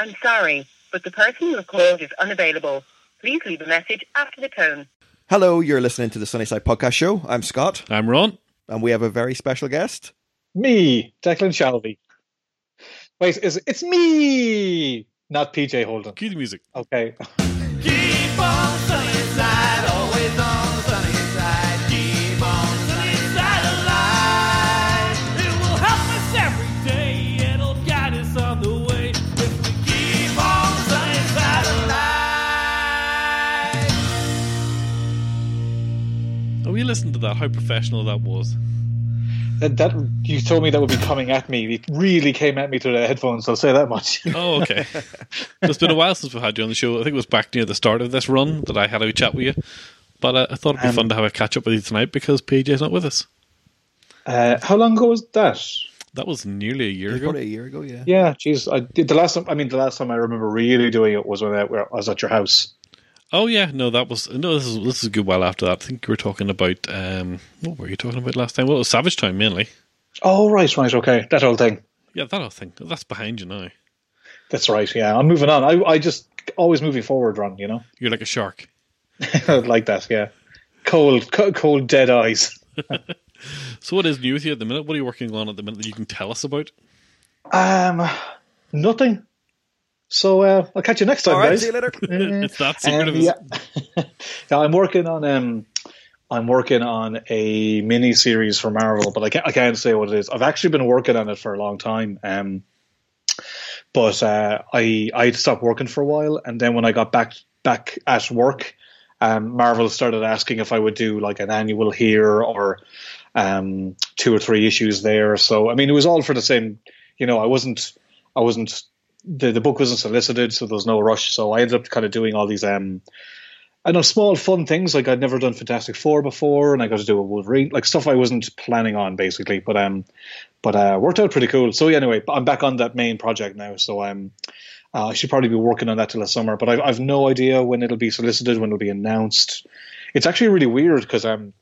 I'm sorry, but the person you have called is unavailable. Please leave a message after the tone. Hello, you're listening to the Sunnyside Podcast Show. I'm Scott, I'm Ron. and we have a very special guest. Me, Declan Shalvey. Wait, is it's me, not PJ Holden. Cue the music. Okay. alive. We listened to that. How professional that was. That, that you told me that would be coming at me. It really came at me through the headphones. I'll say that much. Oh, okay. it's been a while since we've had you on the show. I think it was back near the start of this run that I had a chat with you. But uh, I thought it'd be Um, fun to have a catch up with you tonight because PJ's not with us. Uh, how long ago was that? That was nearly a year ago. Probably a year ago, yeah. Yeah, jeez. I did the last time. I mean, the last time I remember really doing it was when I, I was at your house. Oh yeah, no, that was no. This is this is a good while after that. I think you were talking about um, what were you talking about last time? Well, it was Savage Town mainly. Oh, right, right, okay, that whole thing. Yeah, that whole thing. That's behind you now. That's right. Yeah, I'm moving on. I, I just always moving forward, Ron. You know, You're like a shark. like that. Yeah, cold, cold, dead eyes. So what is new with you at the minute? What are you working on at the minute that you can tell us about? Um, nothing. So uh, I'll catch you next time, All right, guys. see you later. it's that secret Um, of yeah. yeah, I'm working on um, I'm working on a mini series for Marvel, but I can't I can't say what it is. I've actually been working on it for a long time. Um, but uh, I I stopped working for a while, and then when I got back back at work, um, Marvel started asking if I would do like an annual here or um, two or three issues there. So I mean, it was all for the same. You know, I wasn't I wasn't the the book wasn't solicited, so there was no rush. So I ended up kind of doing all these um, I know small fun things like I'd never done Fantastic Four before, and I got to do a Wolverine, like stuff I wasn't planning on basically, but um, but uh, worked out pretty cool. So anyway, I'm back on that main project now, so um, uh, I should probably be working on that till the summer, but I've, I've no idea when it'll be solicited, when it'll be announced. It's actually really weird because I'm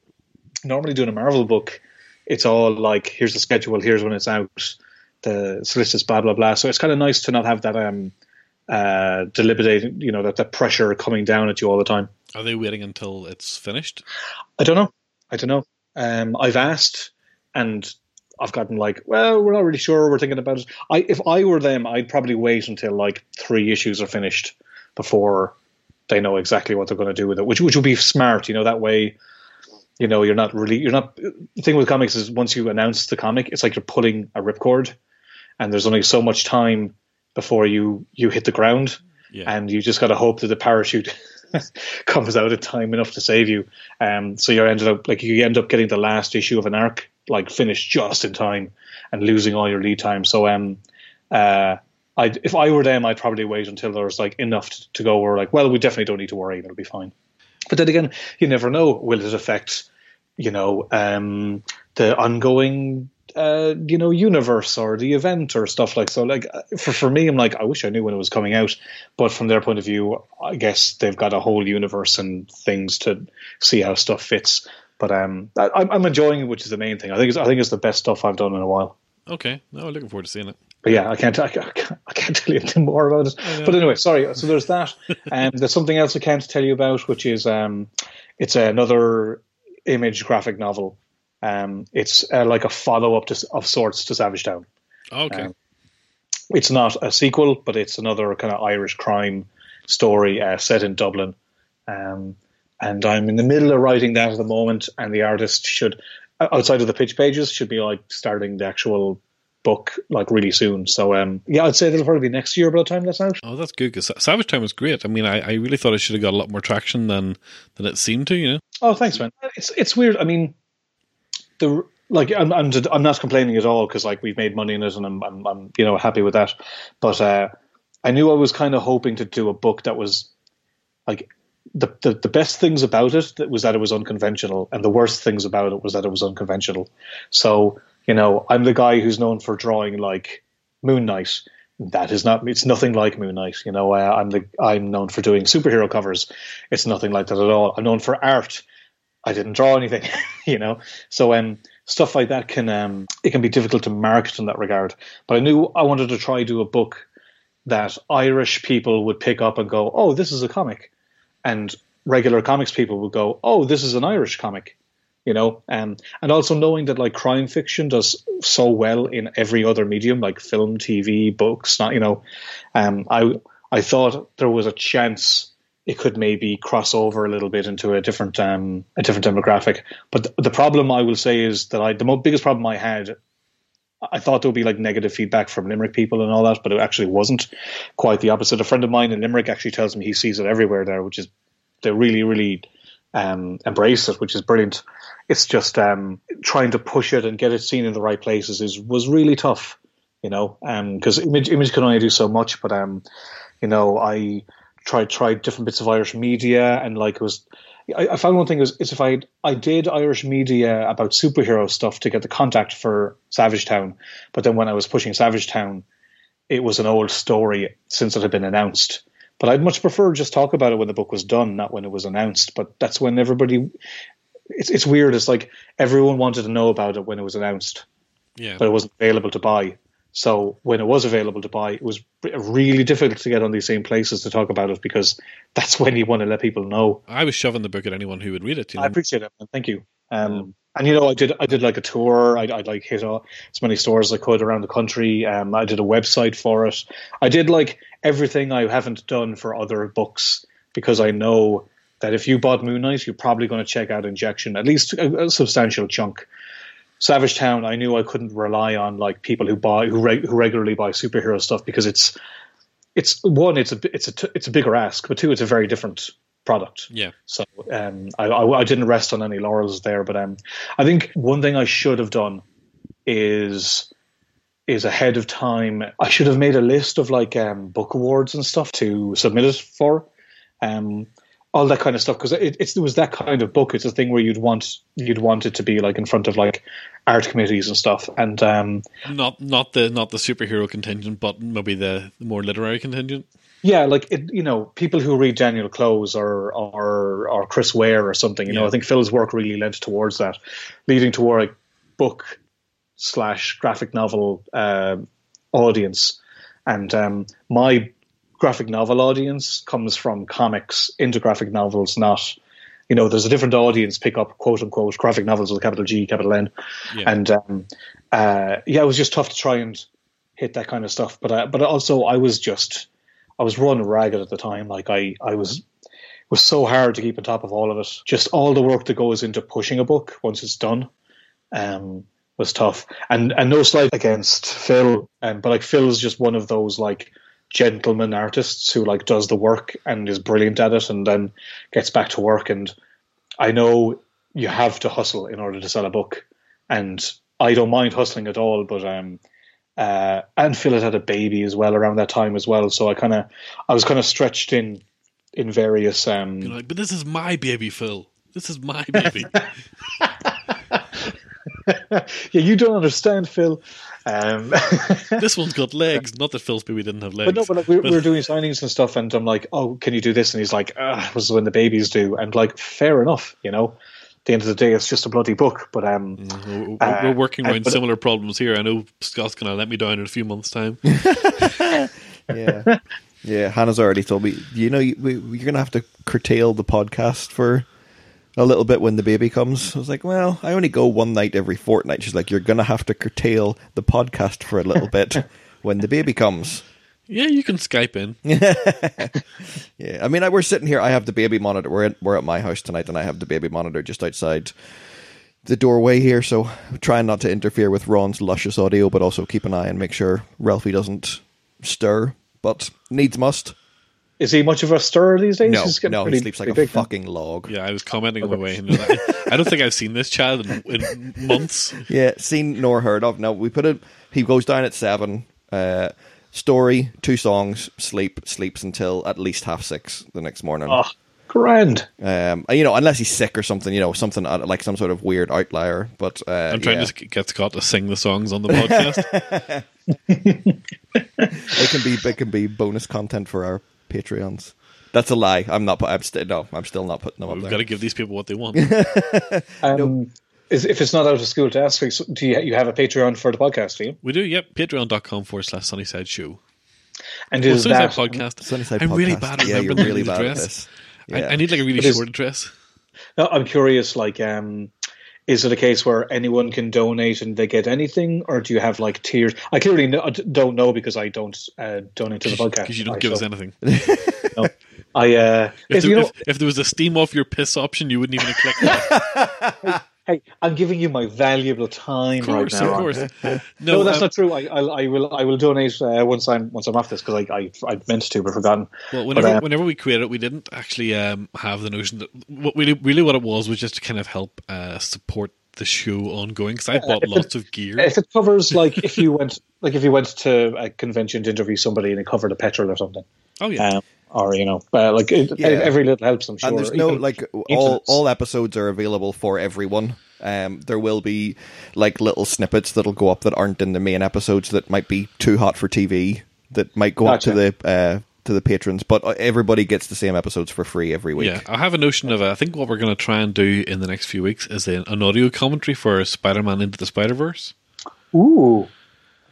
normally doing a Marvel book. It's all like here's the schedule, here's when it's out, the solicits, blah blah blah. So it's kind of nice to not have that um uh deliberating, you know, that that pressure coming down at you all the time. Are they waiting until it's finished? I don't know. I don't know. Um, I've asked, and I've gotten like, well, we're not really sure. We're thinking about it. I, if I were them, I'd probably wait until like three issues are finished before they know exactly what they're going to do with it, which which would be smart. You know, that way, you know, you're not really you're not. The thing with comics is once you announce the comic, it's like you're pulling a ripcord, and there's only so much time before you you hit the ground Yeah. and you just got to hope that the parachute comes out in time enough to save you. Um, so you ended up like you end up getting the last issue of an arc like finished just in time and losing all your lead time. So um, uh, I if I were them, I'd probably wait until there's like enough to, to go. Where like, well, we definitely don't need to worry; it'll be fine. But then again, you never know. Will it affect, you know, um, the ongoing, uh, you know, universe or the event or stuff like so? Like uh, for for me, I'm like, I wish I knew when it was coming out. But from their point of view, I guess they've got a whole universe and things to see how stuff fits. But um, I, I'm I'm enjoying it, which is the main thing. I think it's I think it's the best stuff I've done in a while. Okay. No, I'm looking forward to seeing it. But yeah, I can't, I can't, I can't tell you anything more about it. But anyway, sorry. So there's that. Um, there's something else I can't tell you about, which is um, it's another image graphic novel. Um, it's uh, like a follow up of sorts to Savage Town. Okay. Um, It's not a sequel, but it's another kind of Irish crime story uh, set in Dublin. Um, and I'm in the middle of writing that at the moment, and the artist should, outside of the pitch pages, should be like starting the actual book like really soon. So um, yeah, I'd say that'll probably be next year by the time that's out. Oh, that's good because Savage Town was great. I mean, I, I really thought it should have got a lot more traction than than it seemed to. You know. Oh, thanks, man. It's it's weird. I mean, the like I'm I'm, I'm not complaining at all because like we've made money in it and I'm I'm, I'm you know happy with that. But uh, I knew I was kind of hoping to do a book that was like the, the the best things about it was that it was unconventional, and the worst things about it was that it was unconventional. So you know, I'm the guy who's known for drawing like Moon Knight. That is not. It's nothing like Moon Knight. You know, uh, I'm the I'm known for doing superhero covers. It's nothing like that at all. I'm known for art. I didn't draw anything. you know, so um, stuff like that can um, it can be difficult to market in that regard. But I knew I wanted to try do a book that Irish people would pick up and go, "Oh, this is a comic," and regular comics people would go, "Oh, this is an Irish comic." You know, um, and also knowing that like crime fiction does so well in every other medium, like film, TV, books. Not you know, um, I I thought there was a chance it could maybe cross over a little bit into a different um, a different demographic. But th- the problem I will say is that I the mo- biggest problem I had I thought there would be like negative feedback from Limerick people and all that, but it actually wasn't. Quite the opposite. A friend of mine in Limerick actually tells me he sees it everywhere there, which is they really, really um, embrace it, which is brilliant. It's just um, trying to push it and get it seen in the right places is was really tough, you know, because image image can only do so much. But um, you know, I tried tried different bits of Irish media and like it was I, I found one thing is, is if I I did Irish media about superhero stuff to get the contact for Savage Town, but then when I was pushing Savage Town, it was an old story since it had been announced. But I'd much prefer just talk about it when the book was done, not when it was announced. But that's when everybody. It's it's weird. It's like everyone wanted to know about it when it was announced, Yeah. but it wasn't available to buy. So when it was available to buy, it was really difficult to get on these same places to talk about it because that's when you want to let people know. I was shoving the book at anyone who would read it. You know? I appreciate it. man. Thank you. Um, and you know, I did I did like a tour. I I like hit all, as many stores as I could around the country. Um, I did a website for it. I did like everything I haven't done for other books because I know that if you bought Moon Knight, you're probably going to check out Injection at least a, a substantial chunk. Savage Town, I knew I couldn't rely on like people who buy who, reg, who regularly buy superhero stuff because it's it's one it's a it's a t- it's a bigger ask, but two it's a very different product. yeah. So um, I, I, I didn't rest on any laurels there, but um, I think one thing I should have done is is ahead of time. I should have made a list of like um, book awards and stuff to submit it for, um, all that kind of stuff because it, it's, it was that kind of book. It's a thing where you'd want you'd want it to be like in front of like art committees and stuff, and um, Not not the not the superhero contingent, but maybe the, the more literary contingent. Yeah, like it, you know, people who read Daniel Clowes or or or Chris Ware or something. You know, I think Phil's work really led towards that, leading toward a book slash graphic novel uh, audience. And um, my graphic novel audience comes from comics into graphic novels, not. You know, there's a different audience pick up quote unquote graphic novels with a capital G, capital N, Yeah. and um, uh, yeah, it was just tough to try and hit that kind of stuff. But uh, but also, I was just I was running ragged at the time. Like I, I was, it was so hard to keep on top of all of it. Just all the work that goes into pushing a book once it's done, um, was tough. And and no slight against Phil, um, but like Phil's just one of those like gentleman artists who like does the work and is brilliant at it, and then gets back to work. And I know you have to hustle in order to sell a book, and I don't mind hustling at all, but um uh, and Phil had had a baby as well around that time as well. So I kind of, I was kind of stretched in, in various. Um, You're like, but this is my baby, Phil. This is my baby. yeah, you don't understand, Phil. Um, this one's got legs. Not that Phil's baby didn't have legs. but no, but like, we, we were doing signings and stuff, and I'm like, oh, can you do this? And he's like, ah, this is when the babies do, and like, fair enough, you know. At the end of the day, it's just a bloody book, but um, We're, Uh, we're working uh, around but- similar problems here. I know Scott's going to let me down in a few months' time. Yeah. Yeah, Hannah's already told me, you know, you, we, you're going to have to curtail the podcast for a little bit when the baby comes. I was like, well, I only go one night every fortnight. She's like, you're going to have to curtail the podcast for a little bit when the baby comes. yeah, you can Skype in. Yeah, I mean, I, we're sitting here. I have the baby monitor. We're at, we're at my house tonight, and I have the baby monitor just outside the doorway here. So I'm trying not to interfere with Ron's luscious audio, but also keep an eye and make sure Ralphie doesn't stir. But needs must. Is he much of a stirrer these days? No, He's getting no, he sleeps like a pretty big now. fucking log. Yeah, I was commenting on my way. into that. I don't think I've seen this child in, in months. Yeah, seen nor heard of. No, we put it. He goes down at seven. Uh, story, two songs, sleep, sleeps until at least half six the next morning. Oh, grand. Um, you know, unless he's sick or something, you know, something uh, like some sort of weird outlier. But uh, I'm trying yeah, to get Scott to sing the songs on the podcast. it can be it can be bonus content for our Patreons. That's a lie. I'm not. I'm still no. I'm still not putting them up We've there. got to give these people what they want. Um, is, if it's not out of school to ask, do you, you have a Patreon for the podcast? Do you? We do, yep. Patreon.com forward slash Sunnyside Show. And Well, is Sunnyside that podcast. Sunnyside I'm really bad at yeah, you're remembering really the bad at address. this. I, Yeah. I need like a really It is- short address. No, I'm curious. Like, um, is it a case where anyone can donate and they get anything, or do you have like tiers? I clearly no, I d- don't know because I don't uh, donate to the podcast. Because you don't Right, give us so anything. I uh, If, if there, you know, if, if there was a steam off your piss option, you wouldn't even click that. hey, I'm giving you my valuable time course, right now. of course. No, No, that's um, not true. I, I, I will I will donate uh, once I'm once I'm off this because I, I I meant to but forgotten. Well, whenever But, uh, whenever we created it, we didn't actually um, have the notion that what really really what it was was just to kind of help uh, support the show ongoing. Because I bought if it- lots of gear. If it covers like if you went like if you went to a convention to interview somebody and it covered a petrol or something, Oh yeah, um, or you know, uh, like it, Yeah. every little helps. I'm sure. and there's no Even like all all episodes are available for everyone. Um, there will be like little snippets that'll go up that aren't in the main episodes that might be too hot for TV that might go up to the uh, to the patrons, but uh, everybody gets the same episodes for free every week. yeah. I have a notion of. Uh, I think what we're going to try and do in the next few weeks is an, an audio commentary for Spider-Man into the Spider Verse. Ooh,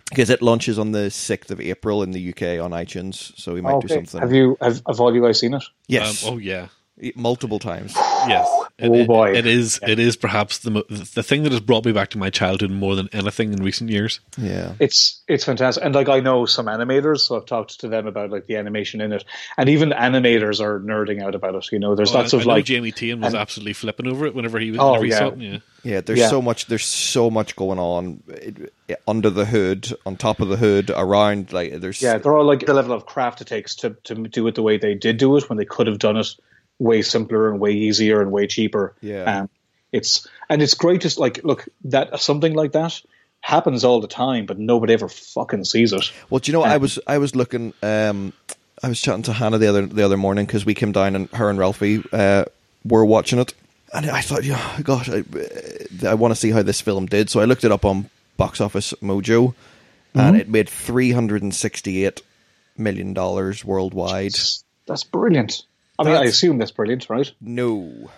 because it launches on the sixth of April in the UK on iTunes. So we might do okay. something. Have you have, have all you guys seen it? Yes, Um, oh yeah. Multiple times. Yes. It- Oh, it- boy. it is. It is perhaps the the thing that has brought me back to my childhood more than anything in recent years. Yeah, It's it's fantastic, and like I know some animators, so I've talked to them about like the animation in it, and even animators are nerding out about it. You know, there's Oh, lots I, of I like Jamie Tian was and- absolutely flipping over it whenever he was. Oh, he yeah. Yeah. yeah. There's Yeah. so much. There's so much going on it, it- under the hood, on top of the hood, around. Like there's yeah, they're all like the level of craft it takes to to do it the way they did do it when they could have done it way simpler and way easier and way cheaper. Yeah. um, it's and it's great to like look that something like that happens all the time, but nobody ever fucking sees it. Well, do you know what? I Um, was I was looking. Um, I was chatting to Hannah the other the other morning because we came down and her and Ralphie uh, were watching it, and I thought, yeah, gosh, I, I want to see how this film did. So I looked it up on Box Office Mojo, Mm-hmm. and it made three hundred and sixty eight million dollars worldwide. That's brilliant. I mean, I assume that's brilliant, right? No,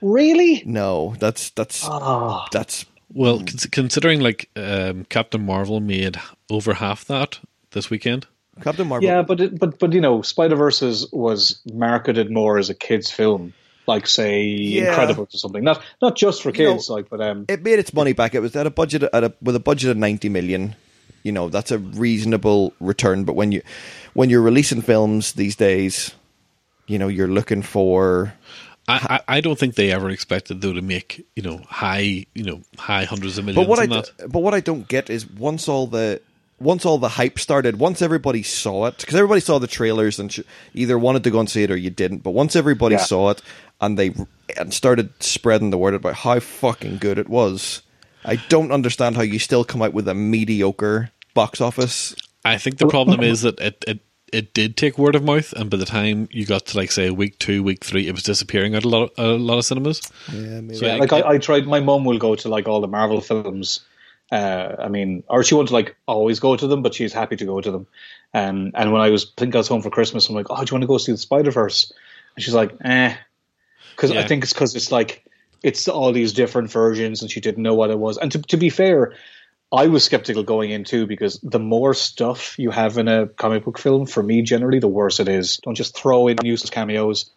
Really? no, that's that's Ah, that's Well, cons- considering like um, Captain Marvel made over half that this weekend. Captain Marvel. yeah, but it, but but you know, Spider Verse was marketed more as a kids' film, like say Yeah. Incredibles or something. Not not just for You know, kids, like but um, it made its money back. It was at a budget at a with a budget of ninety million. You know that's a reasonable return. But when you when you're releasing films these days, you know you're looking for I, I, I don't think they ever expected though to make you know high you know high hundreds of millions. But what I that. but what I don't get is once all the once all the hype started, once everybody saw it, because everybody saw the trailers and sh- either wanted to go and see it or you didn't. But once everybody Yeah. saw it and they and started spreading the word about how fucking good it was, I don't understand how you still come out with a mediocre box office. I think the problem is that it, it it did take word of mouth, and by the time you got to like say week two, week three, it was disappearing at a lot of, a lot of cinemas. Yeah, maybe. So yeah, it- like I, I tried. My mum will go to like all the Marvel films. Uh, I mean, or she won't like always go to them, but she's happy to go to them. Um, and when I was, I think I was home for Christmas, I'm like, oh, do you want to go see the Spider Verse? And she's like, eh, because I think it's because it's like it's all these different versions, and she didn't know what it was. And to to be fair, I was skeptical going in too because the more stuff you have in a comic book film, for me generally, the worse it is. Don't just throw in useless cameos.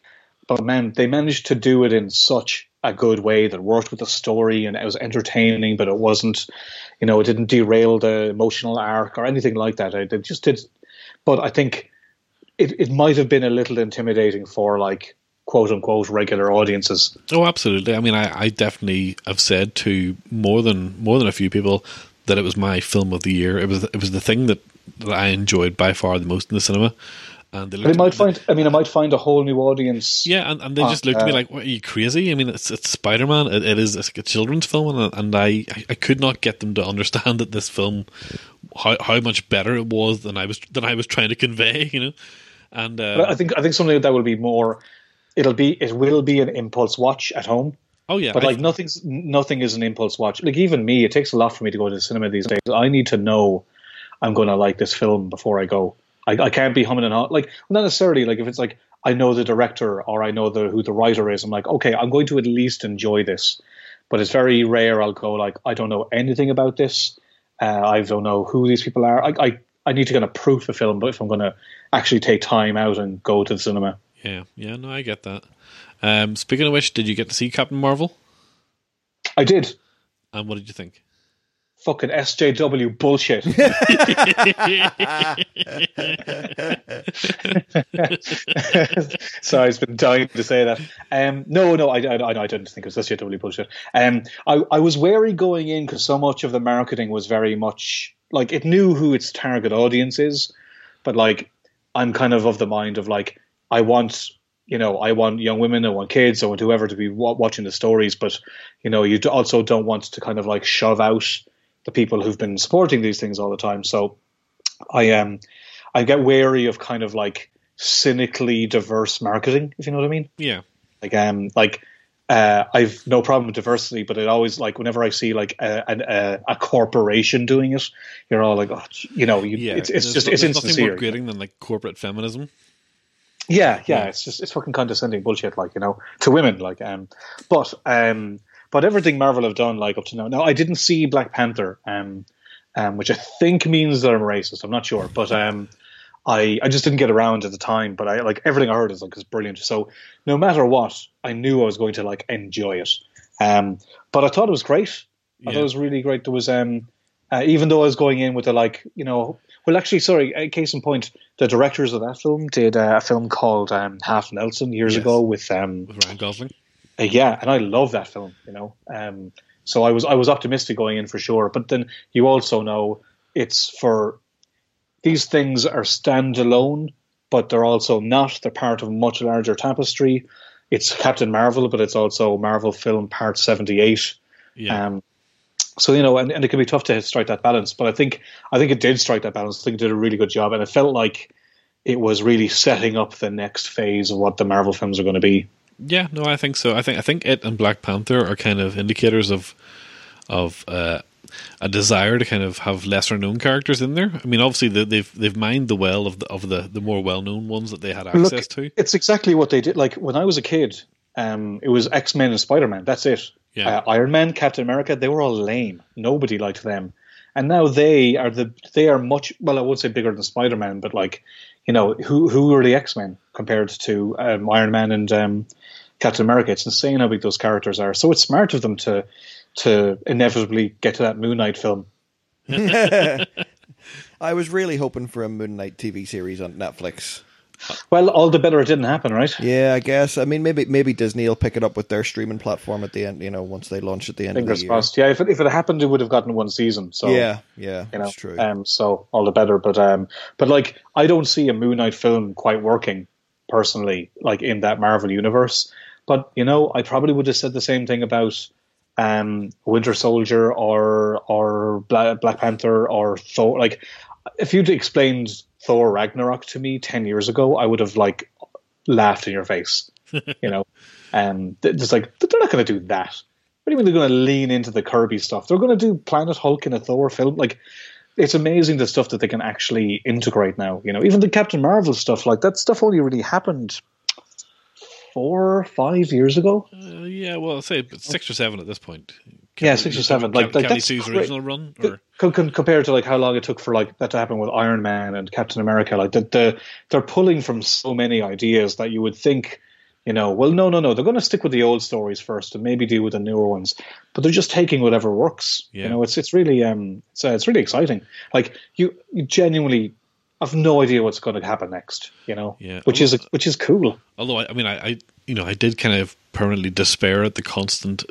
But man, they managed to do it in such a good way that worked with the story and it was entertaining, but it wasn't, you know, it didn't derail the emotional arc or anything like that. It just did. But I think it, it might have been a little intimidating for like quote unquote regular audiences. Oh, absolutely. I mean, I, I definitely have said to more than more than a few people that it was my film of the year. It was it was the thing that, that I enjoyed by far the most in the cinema. And they But it might find, I mean, it might find a whole new audience. Yeah, and, and they Uh, just looked at me uh, like, "What are you crazy?" I mean, it's it's Spider Man. It, it is it's like a children's film, and, and I I could not get them to understand that this film how how much better it was than I was than I was trying to convey. You know, and uh, I think I think something that will be more. It'll be it will be an impulse watch at home. Oh yeah, But I- like nothing's nothing is an impulse watch. Like even me, it takes a lot for me to go to the cinema these days. I need to know I'm going to like this film before I go. I, I can't be humming and like not necessarily like if it's like I know the director or I know the who the writer is. I'm like okay, I'm going to at least enjoy this. But it's very rare. I'll go like I don't know anything about this. Uh, I don't know who these people are. I, I I need to kind of proof a film, but if I'm going to actually take time out and go to the cinema. Yeah, yeah, no, I get that. Um, speaking of which, did you get to see Captain Marvel? I did. And what did you think? Fucking SJW bullshit. Sorry, I've been dying to say that. Um, no, no, I, I, I didn't think it was SJW bullshit. Um, I, I was wary going in because so much of the marketing was very much like it knew who its target audience is, but like I'm kind of of the mind of like I want you know I want young women, I want kids, I want whoever to be wa- watching the stories, but you know you also don't want to kind of like shove out the people who've been supporting these things all the time. So I um I get wary of kind of like cynically diverse marketing, if you know what I mean. Yeah, Like um like uh, I've no problem with diversity, but it always like whenever I see like a, a, a corporation doing it, you're all like, oh, you know, you, yeah. it's, it's just no- it's there's nothing more insincere. grating than like corporate feminism. Yeah, yeah, it's just it's fucking condescending bullshit, like you know, to women, like um, but um, but everything Marvel have done, like up to now. Now, I didn't see Black Panther, um, um, which I think means that I'm racist. I'm not sure, but um, I I just didn't get around at the time. But I like everything I heard is like is brilliant. So no matter what, I knew I was going to like enjoy it. Um, but I thought it was great. I thought it was really great. There was um, uh, even though I was going in with the like, you know, well, actually, sorry. uh, Case in point, the directors of that film did uh, a film called um, Half Nelson years Yes. ago with um, with Ryan Gosling. uh, yeah, and I love that film. You know, um, so I was I was optimistic going in for sure. But then you also know it's for these things are standalone, but they're also not. They're part of a much larger tapestry. It's Captain Marvel, but it's also Marvel Film Part Seventy Eight. Yeah, Um, so you know, and, and it can be tough to strike that balance. But I think I think it did strike that balance. I think it did a really good job, and it felt like it was really setting up the next phase of what the Marvel films are going to be. yeah. No, I think so. I think I think it and Black Panther are kind of indicators of of uh, a desire to kind of have lesser known characters in there. I mean, obviously they, they've they've mined the well of the of the, the more well known ones that they had Look, access to. It's exactly what they did. Like when I was a kid, um, it was X Men and Spider Man. That's it. Yeah. Uh, Iron Man, Captain America, they were all lame. Nobody liked them. And now they are the they are much well. I would say bigger than Spider Man, but like you know who who are the X Men compared to um, Iron Man and um, Captain America? It's insane how big those characters are. So it's smart of them to to inevitably get to that Moon Knight film. I was really hoping for a Moon Knight TV series on Netflix. Well, all the better it didn't happen, right? Yeah, I guess. I mean, maybe maybe Disney will pick it up with their streaming platform at the end. You know, once they launch at the end Fingers of the year. Yeah, if it, if it happened, it would have gotten one season. So yeah, yeah, you know, that's true. um, so all the better. But um, but like, I don't see a Moon Knight film quite working personally, like in that Marvel universe. But you know, I probably would have said the same thing about um, Winter Soldier or or Black, Black Panther or Thor. Like, if you'd explained Thor Ragnarok to me ten years ago, I would have like laughed in your face. you know, um, th- it's like they're not going to do that. What do you mean they're going to lean into the Kirby stuff? They're going to do Planet Hulk in a Thor film. Like, it's amazing the stuff that they can actually integrate now. You know, even the Captain Marvel stuff, like that stuff only really happened four, five years ago. Uh, yeah, well, I'll say six or seven at this point. Yeah, six or seven. Like, like Kelly Sue's original run, or Co- co- compared to like how long it took for like that to happen with Iron Man and Captain America, like the, the they're pulling from so many ideas that you would think, you know, well, no, no, no, they're going to stick with the old stories first and maybe deal with the newer ones, but they're just taking whatever works. Yeah. You know, it's it's really um, it's uh, it's really exciting. Like you, you genuinely have no idea what's going to happen next. You know, Yeah. which is which is cool. although I, I mean, I, I, you know, I did kind of permanently despair at the constant,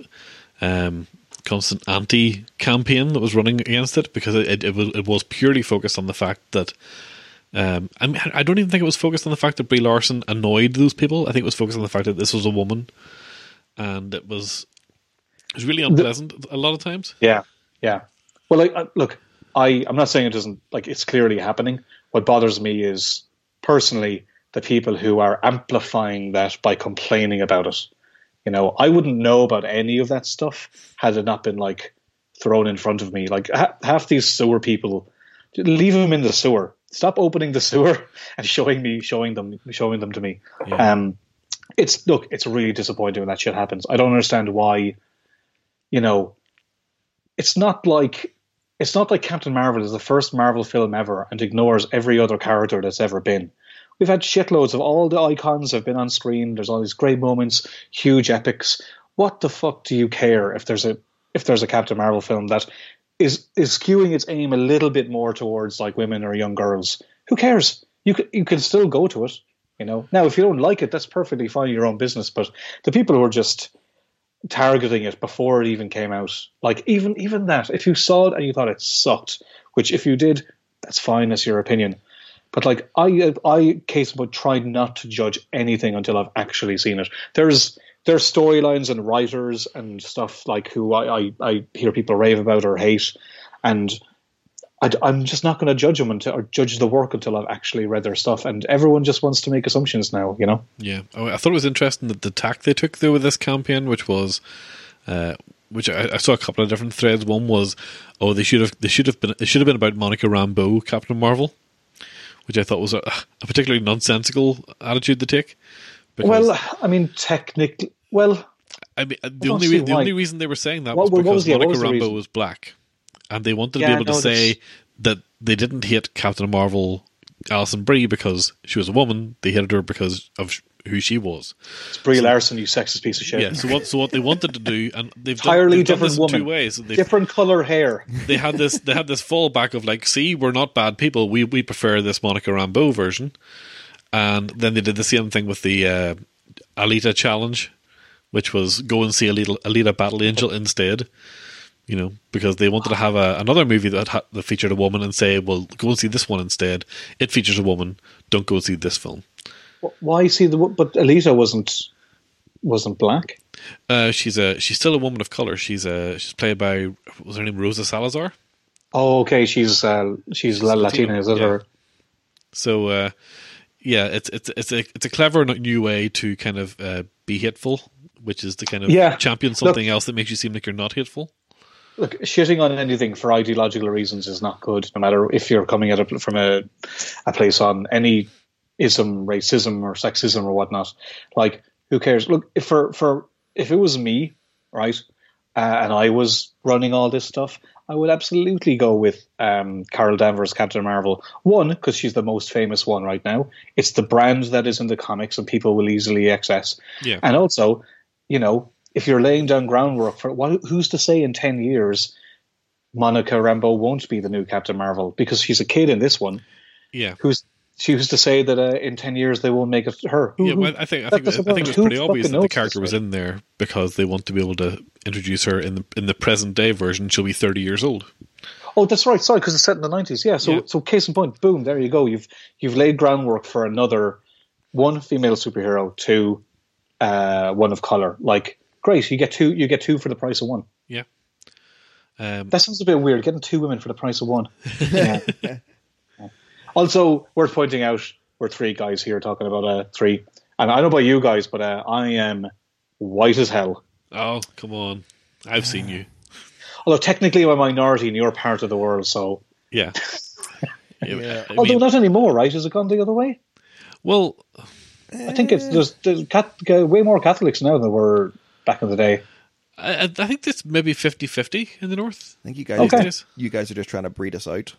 um, constant anti campaign that was running against it because it, it was it was purely focused on the fact that. Um, I mean, I don't even think it was focused on the fact that Brie Larson annoyed those people. I think it was focused on the fact that this was a woman, and it was it was really unpleasant a lot of times. Yeah, yeah. Well, like, uh, look, I I'm not saying it doesn't like it's clearly happening. What bothers me is personally the people who are amplifying that by complaining about it. You know, I wouldn't know about any of that stuff had it not been like thrown in front of me. Like ha- half these sewer people, leave them in the sewer. Stop opening the sewer and showing me, showing them, showing them to me. Yeah. Um, it's look, it's really disappointing when that shit happens. I don't understand why. You know, it's not like it's not like Captain Marvel is the first Marvel film ever and ignores every other character that's ever been. We've had shitloads of all the icons have been on screen. There's all these great moments, huge epics. What the fuck do you care if there's a if there's a Captain Marvel film that is is skewing its aim a little bit more towards like women or young girls? Who cares? You can, you can still go to it. You know. Now, if you don't like it, that's perfectly fine. Your own business. But the people who are just targeting it before it even came out. Like even even that, if you saw it and you thought it sucked, which if you did, that's fine. That's your opinion. But like I, I case but try not to judge anything until I've actually seen it. There's there's storylines and writers and stuff like who I, I, I hear people rave about or hate, and I, am just not going to judge them until or judge the work until I've actually read their stuff. And everyone just wants to make assumptions now, you know. Yeah, oh, I thought it was interesting that the tack they took though with this campaign, which was, uh, which I, I, saw a couple of different threads. One was, oh, they should have they should have been it should have been about Monica Rambeau, Captain Marvel, which I thought was a, a particularly nonsensical attitude to take. Well, I mean, technically, well, I mean, uh, the only the only reson they were saying that what, was because was, yeah, Monica was Rambeau was black, and they wanted yeah, to be able no, to say that they didn't hate Captain Marvel, Alison Brie because she was a woman. They hated her because of who she was. It's Brie so, Larson, you sexist piece of shit. Yeah. So what? So what they wanted to do, and they've entirely done, they've different done woman, two ways. Different color hair. They had this. They had this fallback of like, see, we're not bad people. We we prefer this Monica Rambeau version, and then they did the same thing with the uh, Alita challenge, which was go and see Alita, Alita Battle Angel instead. You know, because they wanted to have a, another movie that ha- that featured a woman and say, well, go and see this one instead. It features a woman. Don't go and see this film. Why see the? But Alita wasn't wasn't black. Uh, she's a she's still a woman of color. She's a she's played by was her name Rosa Salazar. Oh, okay. She's uh, she's, she's Latina, is it? Yeah. Or? So uh, yeah, it's it's it's a it's a clever new way to kind of uh, be hateful, which is to kind of yeah. champion something Look, else that makes you seem like you're not hateful. Look, shitting on anything for ideological reasons is not good. No matter if you're coming at it from a a place on any ism, racism, or sexism or whatnot. Like, who cares? Look, if for for if it was me, right, uh, and I was running all this stuff, I would absolutely go with um, Carol Danvers, Captain Marvel. One, because she's the most famous one right now. It's the brand that is in the comics and people will easily access. Yeah. And also, you know, if you're laying down groundwork for what, who's to say in 10 years Monica Rambeau won't be the new Captain Marvel because she's a kid in this one. Yeah. Who's she was to say that uh, in 10 years they won't make it her. Yeah, well, I think I think, I think it was pretty obvious that the character was in there because they want to be able to introduce her in the in the present day version. She'll be 30 years old. Oh, that's right. Sorry, because it's set in the 90s. Yeah. So yeah. so case in point, boom, there you go. You've you've laid groundwork for another one female superhero, two uh, one of color. Like great, you get two. You get two for the price of one. Yeah. Um, that sounds a bit weird. Getting two women for the price of one. Yeah. Also, worth pointing out, we're three guys here talking about uh, three. And I don't know about you guys, but uh, I am white as hell. Oh, come on. I've seen you. Although technically I'm a minority in your part of the world, so. Yeah. yeah. I Although not anymore, right? Has it gone the other way? Well, I think it's there's, there's cat, way more Catholics now than there were back in the day. I, I think it's maybe 50-50 in the north. I think you guys, Okay. you guys are just trying to breed us out.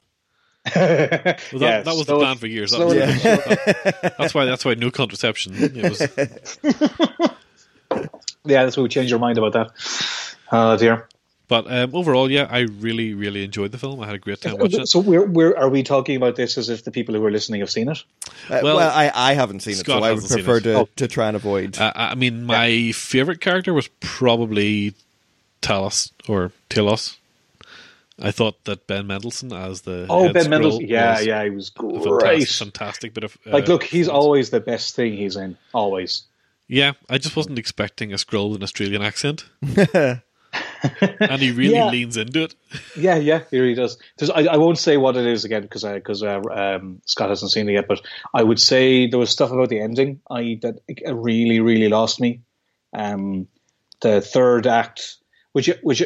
Well, that, Yeah, that was slow- the plan for years. That slow was- it that's why. That's why no contraception. It was, Yeah, that's why we changed your mind about that. Oh dear. but um, overall, yeah, I really, really enjoyed the film. I had a great time watching it. So we're, we're are we talking about this as if the people who are listening have seen it? Uh, Well, well, I, I haven't seen it, so I would prefer to, Oh. to try and avoid. Uh, I mean, my favorite character was probably Talos or Talos. I thought that Ben Mendelsohn as the Oh, head Ben Skrull Mendelsohn. Yeah, yeah, he was a fantastic, great. fantastic bit of uh, Like, look, he's performance. always the best thing he's in. Always. Yeah, I just wasn't expecting a Skrull with an Australian accent, and he really Yeah. leans into it. Yeah, yeah, he really does. There's, I, I won't say what it is again because because uh, um, Scott hasn't seen it yet. But I would say there was stuff about the ending I that really really lost me. Um, the third act, which which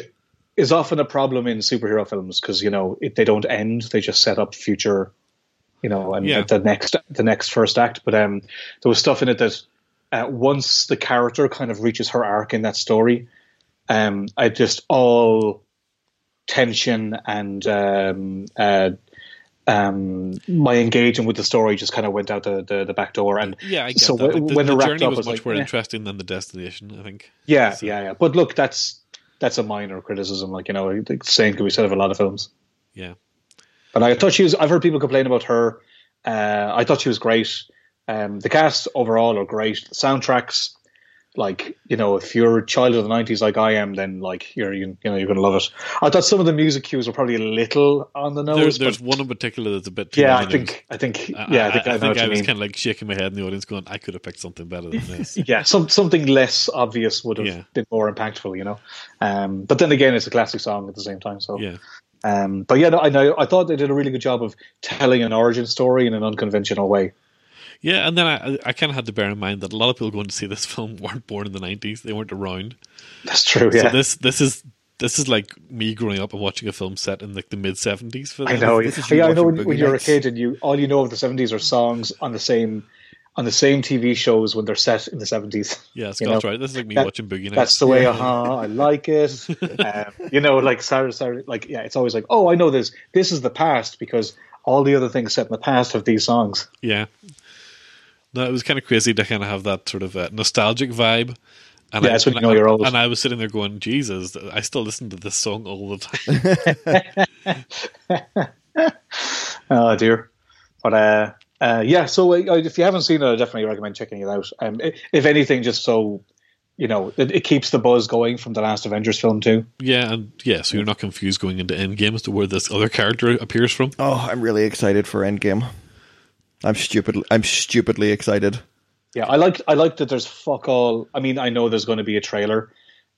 is often a problem in superhero films because you know it, they don't end; they just set up future, you know, and Yeah. the next the next first act. But um, there was stuff in it that uh, once the character kind of reaches her arc in that story, um, I just all tension and um, uh, um, my engagement with the story just kind of went out the, the, the back door. And Yeah, I get so that. Like, the, when the wrapped journey up, was was much like, more eh. interesting than the destination. I think. Yeah, So- yeah, yeah. But look, that's that's a minor criticism. Like you know, the same can be said of a lot of films. Yeah. But I thought she was. I've heard people complain about her. Uh, I thought she was great. Um, the cast overall are great. The soundtracks, like you know, if you're a child of the '90s like I am, then like you're you, you know you're gonna love it. I thought some of the music cues were probably a little on the nose. there's but one in particular that's a bit. Too yeah, I think I think yeah, I think I, know think I was kind of like shaking my head in the audience, going, "I could have picked something better than this." yeah, some something less obvious would have Yeah. been more impactful, you know. Um, but then again, it's a classic song at the same time. So, yeah. um, but yeah, no, I know. I thought they did a really good job of telling an origin story in an unconventional way. Yeah, and then I, I kind of had to bear in mind that a lot of people going to see this film weren't born in the nineties; they weren't around. That's true. Yeah. So this this is this is like me growing up and watching a film set in like the mid seventies. I know. You Yeah, I know. When, when you're a kid and you all you know of the '70s are songs on the same on the same TV shows when they're set in the '70s. Yeah, you Scott's know, right. This is like me that- watching Boogie Nights. That's the way. Uh-huh, I like it. um, you know, like Sarah, Sarah, like yeah, it's always like, oh, I know this. This is the past because all the other things set in the past have these songs. Yeah. No, it was kind of crazy to kind of have that sort of uh, nostalgic vibe. And Yeah, I, that's when you know I- you're old. And I was sitting there going, Jesus, I still listen to this song all the time. Oh dear. But uh, uh, yeah, so uh, if you haven't seen it, I definitely recommend checking it out. Um, if anything, just so you know, it, it keeps the buzz going from the last Avengers film too. yeah, and yeah, so you're not confused going into Endgame as to where this other character appears from. Oh, I'm really excited for Endgame. I'm stupid. I'm stupidly excited. Yeah, I like I like that. There's fuck all. I mean, I know there's going to be a trailer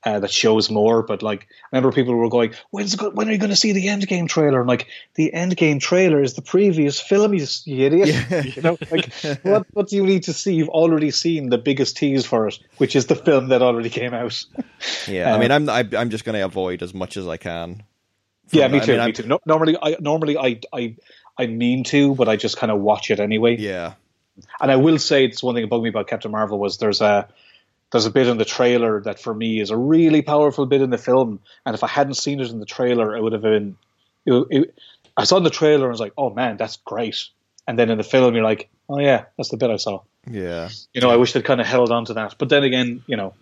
uh, that shows more, but like, I remember people were going, "When's go- when are you going to see the end game trailer?" I'm like, "The end game trailer is the previous film, you, you idiot." you know, like, what what do you need to see? You've already seen the biggest tease for it, which is the film that already came out. Yeah, I Uh, mean, I'm I, I'm just going to avoid as much as I can. yeah, me I too. mean, me I'm- too. No, normally, I normally I I I mean to, but I just kind of watch it anyway. Yeah, And I will say it's one thing that bugged me about Captain Marvel was there's a there's a bit in the trailer that for me is a really powerful bit in the film, and if I hadn't seen it in the trailer, it would have been. It, it, I saw in the trailer and I was like, "Oh man, that's great," and then in the film, you're like, "Oh yeah, that's the bit I saw." yeah. You know, I wish they'd kind of held on to that, but then again, you know,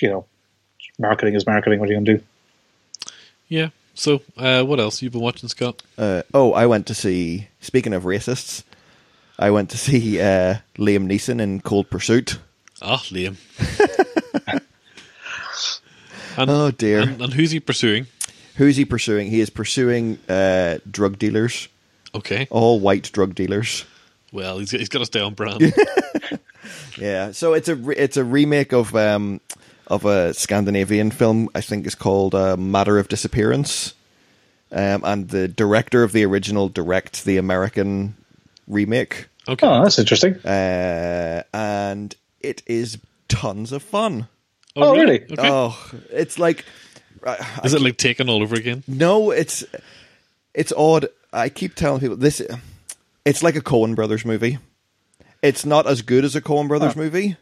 you know, marketing is marketing. What are you gonna do? Yeah. So, uh, what else you've been watching, Scott? Uh, oh, I went to see. Speaking of racists, I went to see uh, Liam Neeson in Cold Pursuit. Ah, Liam. and, Oh dear, and, and who's he pursuing? who's he pursuing? He is pursuing uh, drug dealers, Okay. all white drug dealers. Well, he's, he's got to stay on brand. Yeah, so it's a it's a remake of um of a Scandinavian film. I think is called uh, Matter of Disappearance, um, and the director of the original directs the American remake, Okay. Oh, that's interesting. uh, and it is tons of fun. oh, really? Okay. Oh, it's like I- Is it like taken all over again? no, it's it's odd. I keep telling people this. It's like a Coen Brothers movie. It's not as good as a Coen Brothers Huh. movie,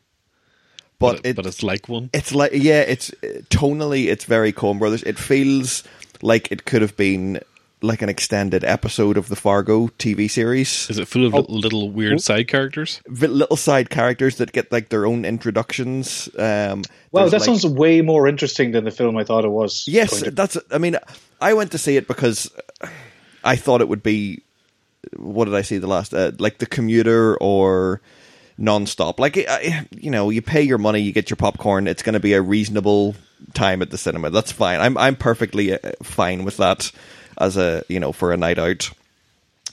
but, it, it, but it's like one. it's like yeah, it's tonally it's very Coen Brothers. It feels like it could have been like an extended episode of the Fargo TV series. Is it full of Oh. little, little weird side characters? Little side characters that get like their own introductions. Um, Wow, that like- sounds way more interesting than the film I thought it was. Yes, to- that's. I mean, I went to see it because I thought it would be. What did I see the last? Uh, like the commuter or nonstop. Like you know, you pay your money, you get your popcorn. It's going to be a reasonable time at the cinema. That's fine. I'm I'm perfectly uh, fine with that as a you know for a night out.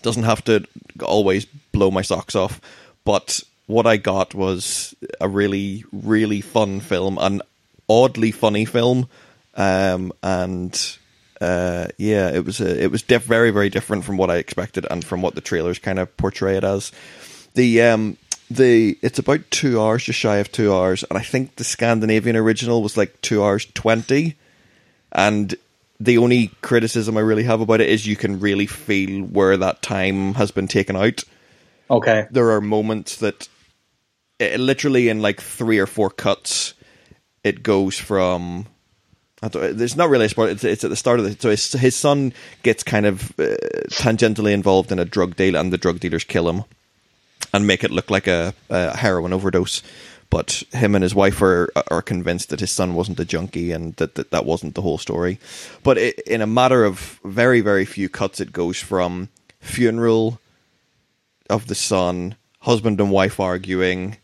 Doesn't have to always blow my socks off, but what I got was a really really fun film, an oddly funny film, um, and uh, yeah, it was a, it was diff- very very different from what I expected and from what the trailers kind of portray it as. The um the it's about two hours, just shy of two hours, and I think the Scandinavian original was like two hours twenty. And the only criticism I really have about it is you can really feel where that time has been taken out. okay. There are moments that it, literally in like three or four cuts, it goes from I don't, there's not really a spoiler. It's, it's at the start of the. So his, his son gets kind of uh, tangentially involved in a drug deal, and the drug dealers kill him and make it look like a, a heroin overdose. But him and his wife are are convinced that his son wasn't a junkie and that that, that wasn't the whole story. But it, in a matter of very very few cuts, it goes from funeral of the son, husband and wife arguing,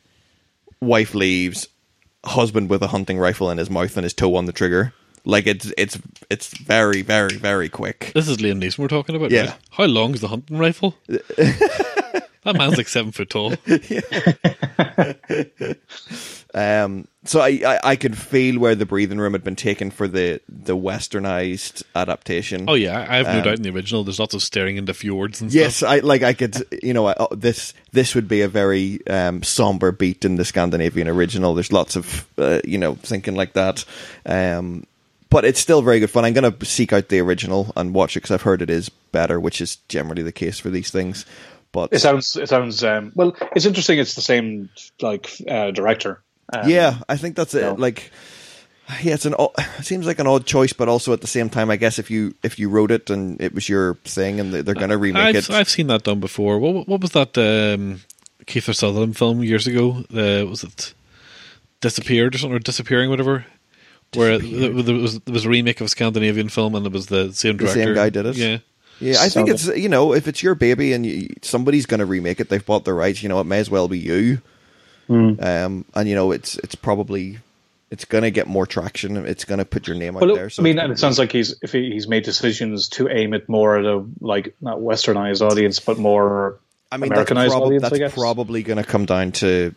wife leaves, husband with a hunting rifle in his mouth and his toe on the trigger. Like it's it's it's very very very quick. This is Liam Neeson we're talking about. Yeah. right? How long is the hunting rifle? that man's like seven foot tall. Um, so I, I I could feel where the breathing room had been taken for the the westernized adaptation. Oh yeah, I have no Um, doubt in the original. There's lots of staring into fjords and stuff. Yes, stuff. I like. I could, you know, I, oh, this this would be a very um, somber beat in the Scandinavian original. There's lots of, uh, you know, thinking like that. Um, but it's still very good fun. I'm going to seek out the original and watch it because I've heard it is better, which is generally the case for these things. But It sounds. It sounds. Um, well, it's interesting. It's the same like uh, director. Um, yeah, I think that's it. Like, yeah, it's an. It seems like an odd choice, but also at the same time, I guess if you if you wrote it and it was your thing, and they're going to remake I've, it, I've seen that done before. What, what was that um, Kiefer Sutherland film years ago? Uh, was it Disappeared or something, or Disappearing, whatever? Where there was, there was a remake of a Scandinavian film and it was the same director. The same guy did it? Yeah. Yeah, I think it's you know if it's your baby and you, somebody's going to remake it, they've bought the rights. You know, it may as well be you. Hmm. Um, and you know, it's it's probably it's going to get more traction. It's going to put your name out Well, there. So I mean, and it sounds like he's if he, he's made decisions to aim it more at a like not westernized audience, but more I mean, that's, Americanized prob- audience. that's I guess. probably going to come down to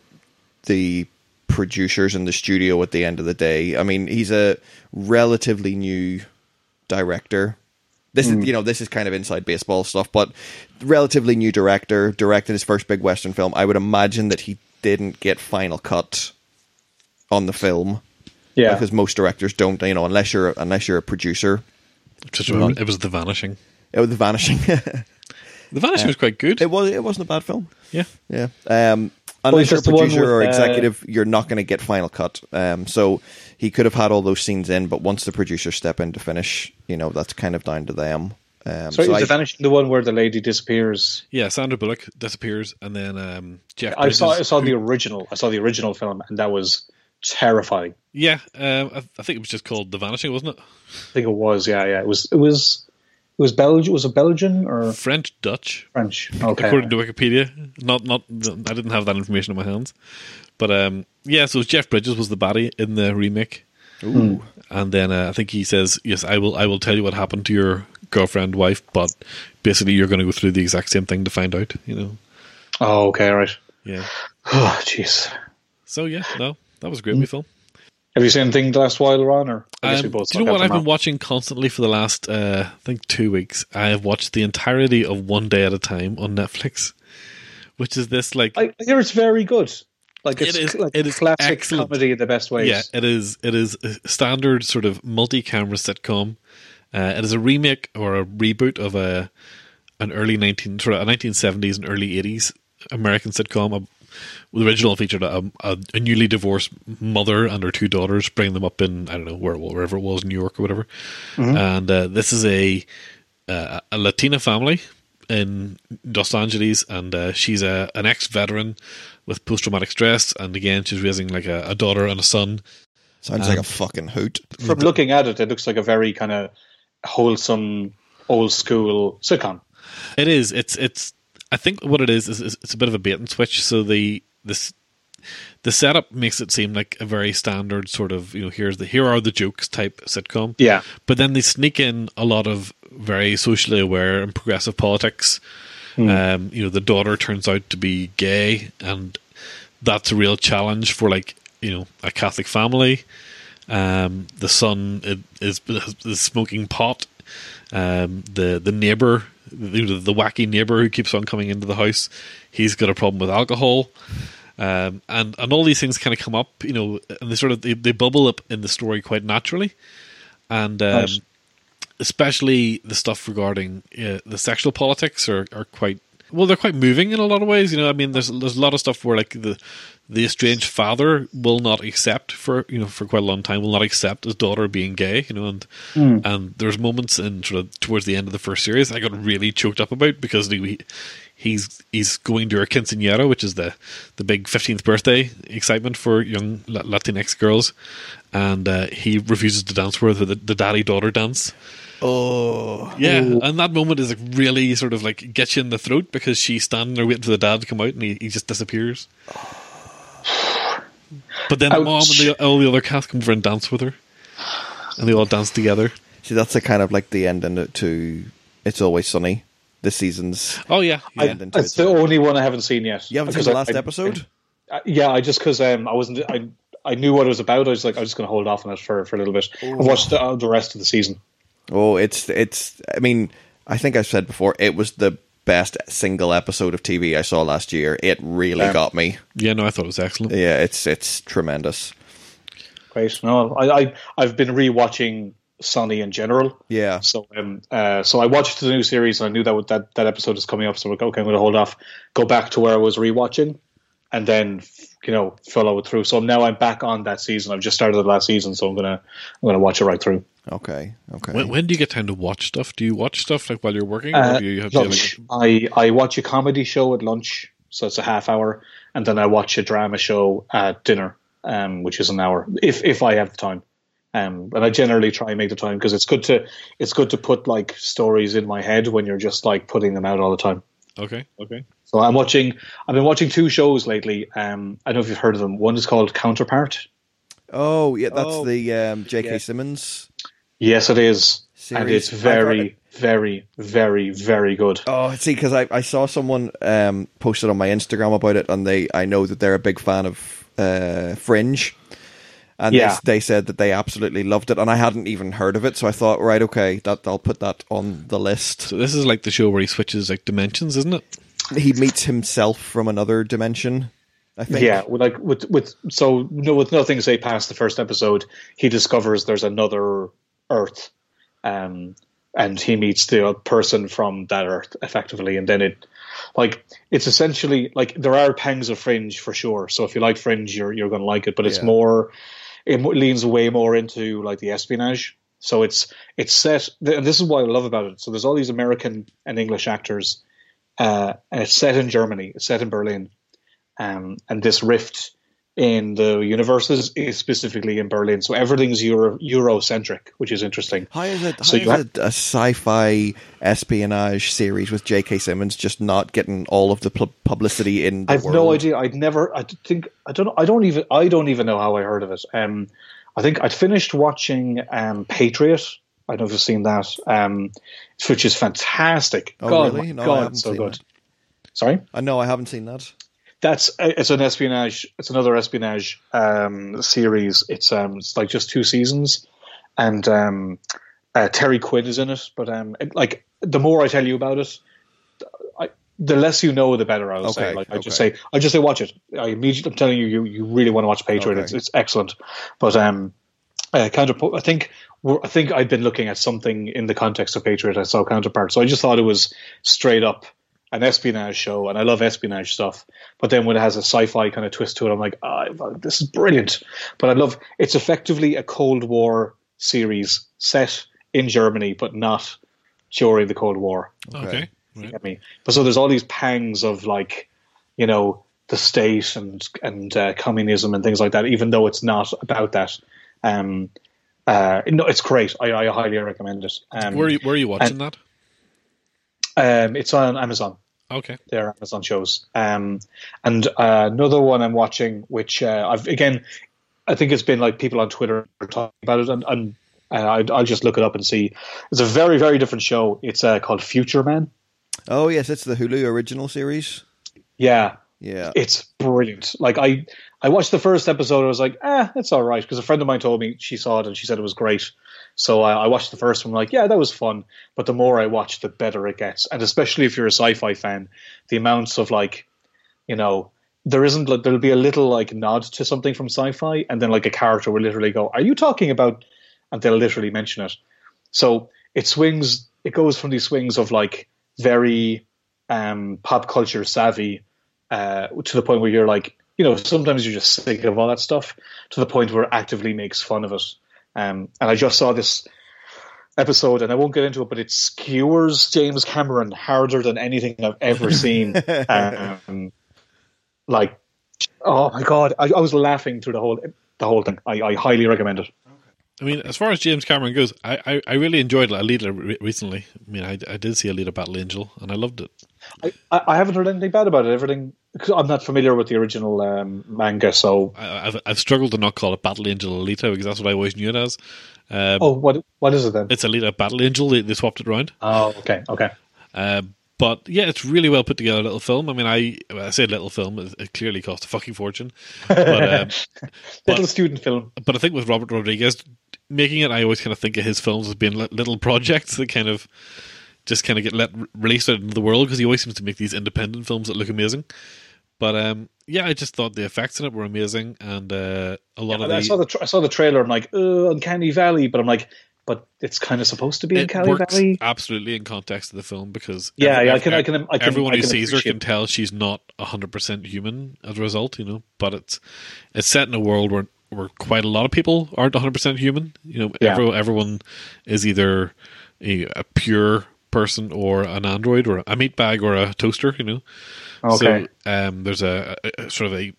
the producers in the studio at the end of the day. I mean, he's a relatively new director. This Hmm. is, you know, this is kind of inside baseball stuff, but relatively new director, directed his first big Western film. I would imagine that he didn't get final cut on the film yeah. because most directors don't, you know, unless you're unless you're a producer. Just remember, it was The Vanishing. It was The Vanishing. The Vanishing was quite good. it was. It wasn't a bad film. yeah. Yeah. Um, unless it's you're a just the one producer with, or uh, executive, you're not going to get final cut. Um, so he could have had all those scenes in, but once the producers step in to finish, you know, that's kind of down to them. Um, so so is I, the vanishing the one where the lady disappears? Yeah, Sandra Bullock disappears and then um, Jeff I saw I saw who- the original. I saw the original film, and that was terrifying. Yeah, um, I, I think it was just called The Vanishing, wasn't it? I think it was. Yeah, yeah. It was. It was. It was Belgian. Was it Belgian or French, Dutch, French? Okay. according to Wikipedia. Not, not. I didn't have that information in my hands, but um, yeah. So Jeff Bridges was the baddie in the remake, ooh, and then uh, I think he says, "Yes, I will. I will tell you what happened to your girlfriend, wife, but basically you're going to go through the exact same thing to find out." You know, oh, okay. All right. yeah. Oh, jeez. So yeah, no, that was a great wee film. Have you seen anything the last while, Ron? Or I Um, do you know what I've been watching constantly for the last, uh, I think, two weeks? I have watched the entirety of One Day at a Time on Netflix, which is this like, I hear it's very good. Like It it is, like it is classic excellent. comedy in the best ways. yeah, it is. It is a standard sort of multi-camera sitcom. Uh, it is a remake or a reboot of a an early nineteen sort of a nineteen seventies and early eighties American sitcom. A, the original featured a, a, a newly divorced mother and her two daughters, bringing them up in I don't know where wherever it was, New York or whatever. And uh, this is a uh, a Latina family in Los Angeles, and uh, she's a an ex veteran with post traumatic stress, and again she's raising like a, a daughter and a son. sounds like a fucking hoot. From looking at it, it looks like a very kind of wholesome, old school sitcom. It is. It's. It's. I think what it is is, is it's a bit of a bait and switch. So the this the setup makes it seem like a very standard sort of you know here's the here are the jokes type sitcom. Yeah. But then they sneak in a lot of very socially aware and progressive politics. Um, you know, the daughter turns out to be gay, and that's a real challenge for like you know a Catholic family. Um, the son i- is, is smoking pot. Um, the the neighbor, the, the wacky neighbor who keeps on coming into the house, he's got a problem with alcohol. Um, and and all these things kind of come up, you know, and they sort of they, they bubble up in the story quite naturally, and um, especially the stuff regarding uh, the sexual politics are, are quite well, they're quite moving in a lot of ways. You know, I mean, there's there's a lot of stuff where like the the estranged father will not accept for you know for quite a long time will not accept his daughter being gay. You know, and and there's moments in sort of towards the end of the first series I got really choked up about because he, he's he's going to her quinceañera, which is the the big fifteenth birthday excitement for young Latinx girls, and uh, he refuses to dance with her the, the daddy daughter dance. Oh, Yeah, and that moment is like really sort of like gets you in the throat because she's standing there waiting for the dad to come out and he, he just disappears. But then the mom and the, all the other cast come over and dance with her, and they all dance together. see, that's a kind of like the ending to "It's Always Sunny." This season's Oh yeah, I, yeah. into it's it. the only one I haven't seen yet. you haven't seen Because the last I- episode. Uh, yeah, I just because um, I wasn't I I knew what it was about. I was like I was just going to hold off on it for, for a little bit. I've watched the, uh, the rest of the season. Oh, it's it's. I mean, I think I said before it was the best single episode of TV I saw last year. It really Yeah. got me. yeah. No, I thought it was excellent. Yeah, it's it's tremendous. Great. No, I, I I've been rewatching Sunny in general. Yeah, So um uh so I watched the new series and I knew that that that episode is coming up. So I'm like, okay, I'm going to hold off, go back to where I was rewatching, and then you know follow it through. So now I'm back on that season. I've just started the last season, so I'm gonna I'm gonna watch it right through. okay, okay. When, when do you get time to watch stuff? Do you watch stuff like while you're working, or Uh, do you have to have, lunch. like, I I watch a comedy show at lunch, so it's a half hour, and then I watch a drama show at dinner, um, which is an hour if if I have the time. Um, and I generally try and make the time because it's good to it's good to put like stories in my head when you're just like putting them out all the time. okay, okay. So I'm watching. I've been watching two shows lately. Um, I don't know if you've heard of them. One is called Counterpart. Oh, yeah, that's Oh. the um, J.K. Yeah. Simmons Yes, it is, and it's very, it. very, very, very good. Oh, see, because I, I saw someone um, posted on my Instagram about it, and they I know that they're a big fan of uh, Fringe, and Yeah. they, they said that they absolutely loved it, and I hadn't even heard of it, so I thought, right, okay, that I'll put that on the list. So this is like the show where he switches like dimensions, isn't it? He meets himself from another dimension. I think. Yeah, with like with with so no with nothing to say past the first episode, he discovers there's another Earth, um, and he meets the person from that Earth effectively, and then it like it's essentially like there are pangs of Fringe for sure. So if you like Fringe, you're you're going to like it, but it's Yeah. more it leans way more into like the espionage. So it's it's set, and this is what I love about it. So there's all these American and English actors, uh, and it's set in Germany. It's set in Berlin um, and this rift in the universes is specifically in Berlin. So everything's Euro Eurocentric, which is interesting. How is it? How So is you ha- it a sci-fi espionage series with J.K. Simmons just not getting all of the pu- publicity in the I have world? no idea. I'd never. I think I don't. I don't even. I don't even know how I heard of it. Um, I think I'd finished watching um, Patriot. I don't know if you've seen that, um, which is fantastic. Oh, God, really? my No, I God, haven't so seen good. that. Sorry. I know I haven't seen that. That's it's an espionage. It's another espionage um, series. It's um, it's like just two seasons, and um, uh, Terry Quinn is in it. But um, it- like the more I tell you about it, I, the less you know, the better. I would say. Okay, Like I just say, I just say, watch it. I immediately, I'm telling you, you you really want to watch Patriot. Okay. It's it's excellent. But um, uh, counterpart. I think I think I'd been looking at something in the context of Patriot. I saw counterpart, so I just thought it was straight up an espionage show, and I love espionage stuff. But then when it has a sci-fi kind of twist to it, I'm like, ah, this is brilliant. But I love it's effectively a Cold War series set in Germany, but not during the Cold War. Okay. Right. Get me? But so there's all these pangs of like, you know, the state and and uh, communism and things like that. Even though it's not about that. Um, uh, no, it's great. I, I highly recommend it. Um, Where are you, where are you watching that? um, it's on Amazon. Okay. They're Amazon shows. Um, and uh, another one I'm watching, which uh, I've again, I think it's been like people on Twitter are talking about it, and, and uh, I, I'll just look it up and see. It's a very very different show. It's uh, called Future Man. Oh yes, it's the Hulu original series. Yeah, Yeah. it's brilliant. Like I, I watched the first episode. I was like, ah, it's all right. Because a friend of mine told me she saw it and she said it was great. So I, I watched the first one. Like, yeah, that was fun. But the more I watch, the better it gets. And especially if you're a sci-fi fan, the amounts of like, you know, there isn't like there'll be a little like nod to something from sci-fi, and then like a character will literally go, "Are you talking about?" And they'll literally mention it. So it swings. It goes from these swings of like very um, pop culture savvy uh, to the point where you're like, you know, sometimes you're just sick of all that stuff to the point where it actively makes fun of it. Um, and I just saw this episode, and I won't get into it, but it skewers James Cameron harder than anything I've ever seen. um, like, oh my god, I, I was laughing through the whole the whole thing. I, I highly recommend it. I mean, as far as James Cameron goes, I, I, I really enjoyed Alita re- recently. I mean, I, I did see Alita Battle Angel, and I loved it. I, I I haven't heard anything bad about it. Everything because I'm not familiar with the original um, manga, so I, I've, I've struggled to not call it Battle Angel Alita because that's what I always knew it as. Um, oh, what what is it then? It's Alita Battle Angel. They, they swapped it around. Oh, okay, okay. Uh, but yeah, it's really well put together little film. I mean, I well, I say little film. It, it clearly cost a fucking fortune. But, um, Little but, student film. but I think with Robert Rodriguez making it, I always kind of think of his films as being little projects that kind of just kind of get let released out into the world because he always seems to make these independent films that look amazing. But um, yeah, I just thought the effects in it were amazing, and uh, a lot of the I saw the tra- I saw the trailer. I'm like, uh, Uncanny Valley, but I'm like, but it's kind of supposed to be Uncanny Valley. absolutely in context of the film because Yeah, every- yeah, I can- I can- I can- everyone I who sees her can tell she's not hundred percent human as a result, you know. But it's it's set in a world where where quite a lot of people aren't hundred percent human. You know, Yeah. everyone everyone is either a, a pure person or an android or a meat bag or a toaster. You know, Okay. so um, there's a, a, a sort of a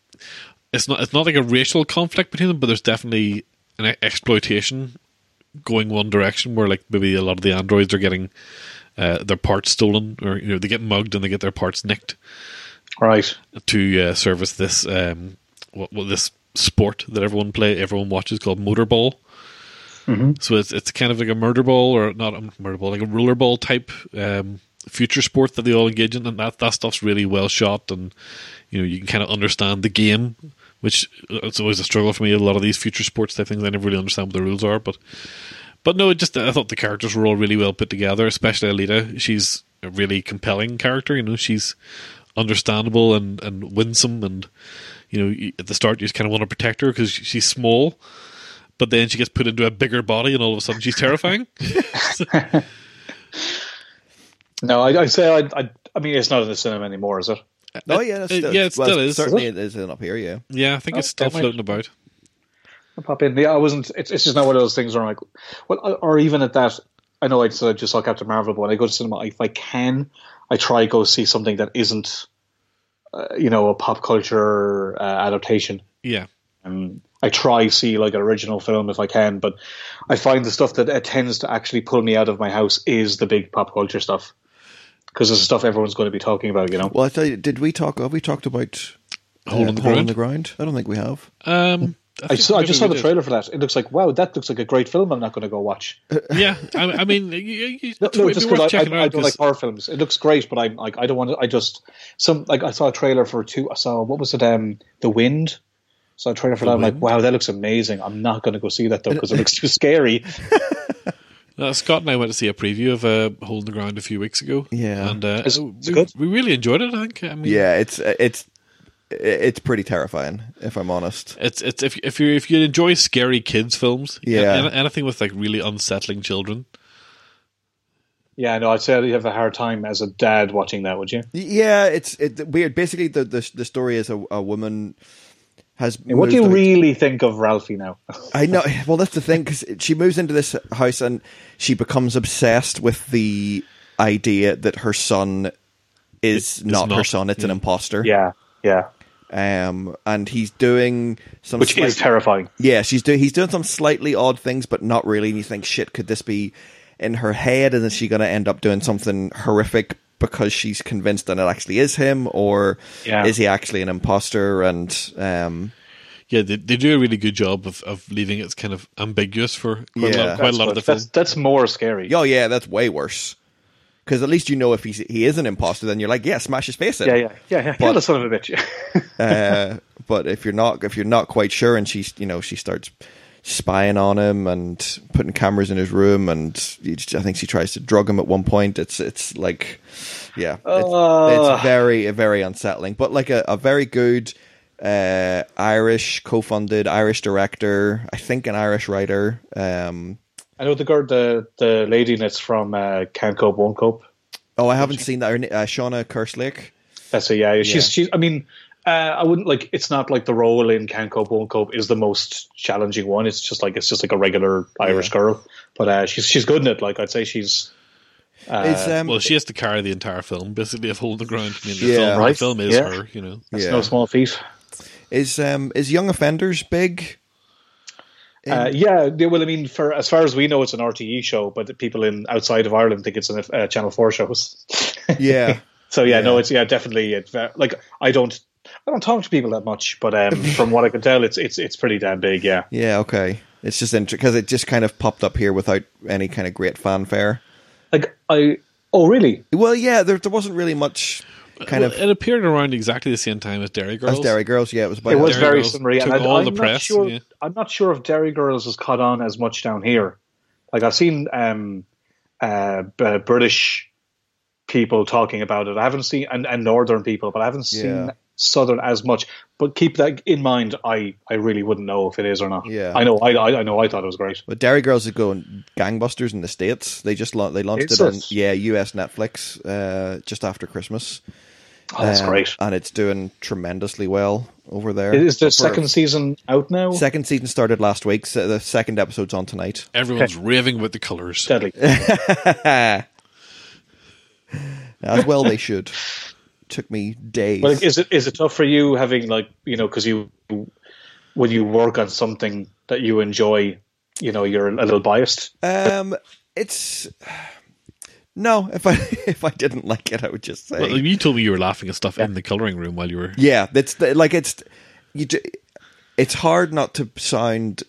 it's not it's not like a racial conflict between them, but there's definitely an exploitation going one direction where like maybe a lot of the androids are getting uh, their parts stolen or you know they get mugged and they get their parts nicked Right. to uh, service this um what, what this sport that everyone play everyone watches called motorball. So it's it's kind of like a murder ball or not a murder ball like a roller ball type um, future sport that they all engage in, and that that stuff's really well shot, and you know you can kind of understand the game, which uh, it's always a struggle for me. A lot of these future sports type things, I never really understand what the rules are, but but no, it just I thought the characters were all really well put together, especially Alita. She's a really compelling character. You know, she's understandable and and winsome, and you know at the start you just kind of want to protect her because she's small. But then she gets put into a bigger body, and all of a sudden she's terrifying. No, I, I say I, I. I mean, it's not in the cinema anymore, is it? Oh yeah, that's Uh, still, yeah, it well, still is. Certainly, it is up here. Yeah, yeah, I think it's Oh, still that might- floating about. I'll pop in. Yeah, I wasn't. It's, it's just not one of those things where I'm like, well, or even at that. I know I said I just saw Captain Marvel, but when I go to cinema, if I can, I try to go see something that isn't, uh, you know, a pop culture uh, adaptation. Yeah, Um, I try see like an original film if I can, but I find the stuff that uh, tends to actually pull me out of my house is the big pop culture stuff because it's the stuff everyone's going to be talking about. You know, Well, I tell you, did we talk? Have we talked about Hole uh, in the Hole in Ground? the Ground? I don't think we have. um, I, think saw, I just saw the did. trailer for that. It looks like wow, that looks like a great film. I'm not going to go watch. Yeah, I, I mean, you, you, No, no just be worth because I, I, out I don't like horror films. It looks great, but I'm like I don't want to. I just some like I saw a trailer for two. I saw what was it? Um, The Wind. Saw a trailer for that. I'm like, wow, that looks amazing. I'm not going to go see that though because it looks too scary. Uh, Scott and I went to see a preview of uh, Hole in the Ground a few weeks ago. Yeah. and uh, Is- we, good? we really enjoyed it. I think. I mean, Yeah, it's it's it's pretty terrifying, if I'm honest. It's it's if if you if you enjoy scary kids films, Yeah. an- anything with like really unsettling children, yeah, no, I'd say you have a hard time as a dad watching that. Would you? Yeah, it's it, weird. Basically, the, the the story is a, a woman has. I what do you moved out- really think of Ralphie now? I know. Well, that's the thing because she moves into this house and she becomes obsessed with the idea that her son is not, her not, son; it's an yeah. imposter. yeah, yeah, Um, and he's doing some which slight- is terrifying. Yeah, she's doing. He's doing some slightly odd things, but not really. And you think, shit, could this be in her head? And is she going to end up doing something horrific because she's convinced that it actually is him, or Yeah. is he actually an imposter? And um, yeah, they, they do a really good job of, of leaving it kind of ambiguous for quite, a, lot, quite a lot of the That's, film. that's, that's more scary. oh yeah, that's way worse. Because at least you know if he's he is an imposter, then you're like, yeah, smash his face in. Yeah, yeah, yeah, yeah. But- Kill the son of a bitch. uh, but if you're not if you're not quite sure, and she's you know she starts spying on him and putting cameras in his room, and just- I think she tries to drug him at one point. It's it's like yeah, it's, it's very very unsettling, but like a, a very good. Uh, Irish co-funded Irish director, I think an Irish writer. Um, I know the girl, the the lady that's from uh, Can't Cope, Won't Cope. Oh, I haven't seen that. Uh, Seána Kerslake. That's a yeah. She's Yeah. she's. I mean, uh, I wouldn't like. It's not like the role in Can't Cope Won't Cope is the most challenging one. It's just like it's just like a regular Irish Yeah. girl, but uh, she's she's good in it. Like I'd say she's. Uh, um, Well, she has to carry the entire film, basically, of Hole in the Ground. I mean, the, Yeah. film, Right. the film is Yeah. her, you know. that's yeah. no small feat. is um is Young Offenders big? In- Uh, yeah, yeah, well, I mean, for as far as we know, it's an RTE show, but the people in outside of Ireland think it's a uh, Channel Four shows. yeah. So yeah, no, it's yeah, definitely. It's ve- like I don't, I don't talk to people that much, but um, from what I can tell, it's it's it's pretty damn big. Yeah, Yeah, okay. It's just interesting because it just kind of popped up here without any kind of great fanfare. like I. Oh really? Well, yeah, there, there wasn't really much kind Well, of it appeared around exactly the same time as Derry Girls. as Derry Girls. Yeah, it was about It was Derry very Girls similar, yeah, took and I, all I'm the not press, sure. yeah. I'm not sure if Derry Girls has caught on as much down here. Like I've seen um, uh, British people talking about it. I haven't seen and, and Northern people, but I haven't seen Yeah. Southern as much. But keep that in mind. I, I really wouldn't know if it is or not. Yeah. I know. I, I I know. I thought it was great. But Derry Girls is going gangbusters in the states. They just la- they launched Is it on it? yeah US Netflix uh, just after Christmas. Oh, that's Um, great. and it's doing tremendously well over there. Is the For- second season out now? second season started last week. So the second episode's on tonight. Everyone's raving with the colours. Deadly. As well, they should. Took me days. Well, is it is it tough for you having like you know because you when you work on something that you enjoy, you know, you're a little biased. Um, it's no. If I if I didn't like it, I would just say Well, you told me you were laughing at stuff in the colouring room while you were. yeah. That's the, like it's you. do- It's hard not to sound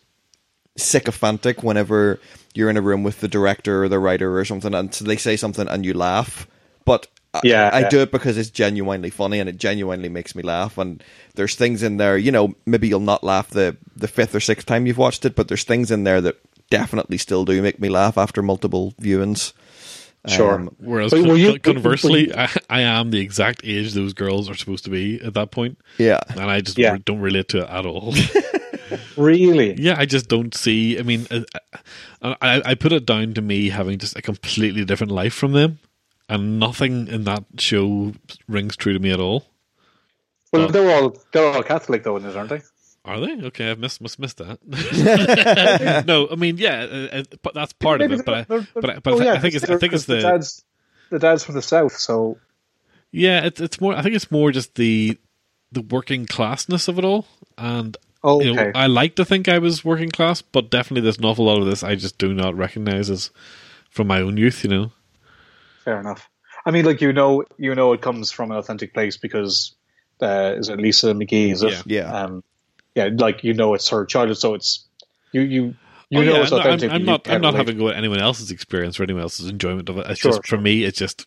sycophantic whenever you're in a room with the director or the writer or something, and so they say something and you laugh. But I- Yeah, I, yeah. do it because it's genuinely funny and it genuinely makes me laugh. And there's things in there, you know, maybe you'll not laugh the the fifth or sixth time you've watched it, but there's things in there that definitely still do make me laugh after multiple viewings. Sure. Um, Whereas con- you- conversely, were I, I am the exact age those girls are supposed to be at that point, yeah, and I just Yeah. don't relate to it at all. Really? yeah, I just don't see. I mean, uh, uh, I, I put it down to me having just a completely different life from them, and nothing in that show rings true to me at all. Well, they're all they're all Catholic though, in it, aren't they? Are they okay? I've missed must missed that. no, I mean, yeah, uh, uh, but that's part of it. But I, they're- they're- but I, but oh, I, yeah, I think it's I think it's the the dad's the dad's from the south, so yeah, it's it's more. I think it's more just the the working classness of it all, and oh, you know, okay. I like to think I was working class, but definitely there's an awful lot of this I just do not recognize as from my own youth. You know, Fair enough. I mean, like you know, you know, it comes from an authentic place because uh, is it Lisa McGee? Is it? Yeah. Yeah. Um, yeah, like you know, it's her childhood, so it's you you you Oh, know yeah, it's no, I'm, authentic. I'm not. I'm relate. having to go at anyone else's experience or anyone else's enjoyment of it. It's Sure, just for me. It's just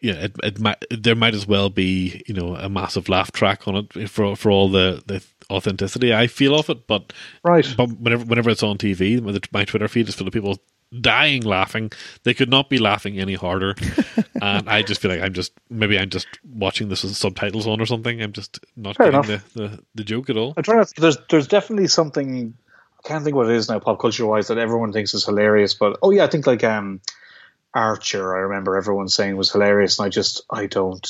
yeah. It, it might, there might as well be you know a massive laugh track on it for for all the the authenticity I feel of it. But right. but whenever whenever it's on TV, my Twitter feed is full of people dying laughing. They could not be laughing any harder, and I just feel like I'm just maybe I'm just watching this with subtitles on or something. I'm just not Fair getting the, the the joke at all. I'm trying to. There's there's definitely something. I can't think what it is now, pop culture wise, that everyone thinks is hilarious. But oh yeah, I think like um, Archer. I remember everyone saying was hilarious, and I just I don't.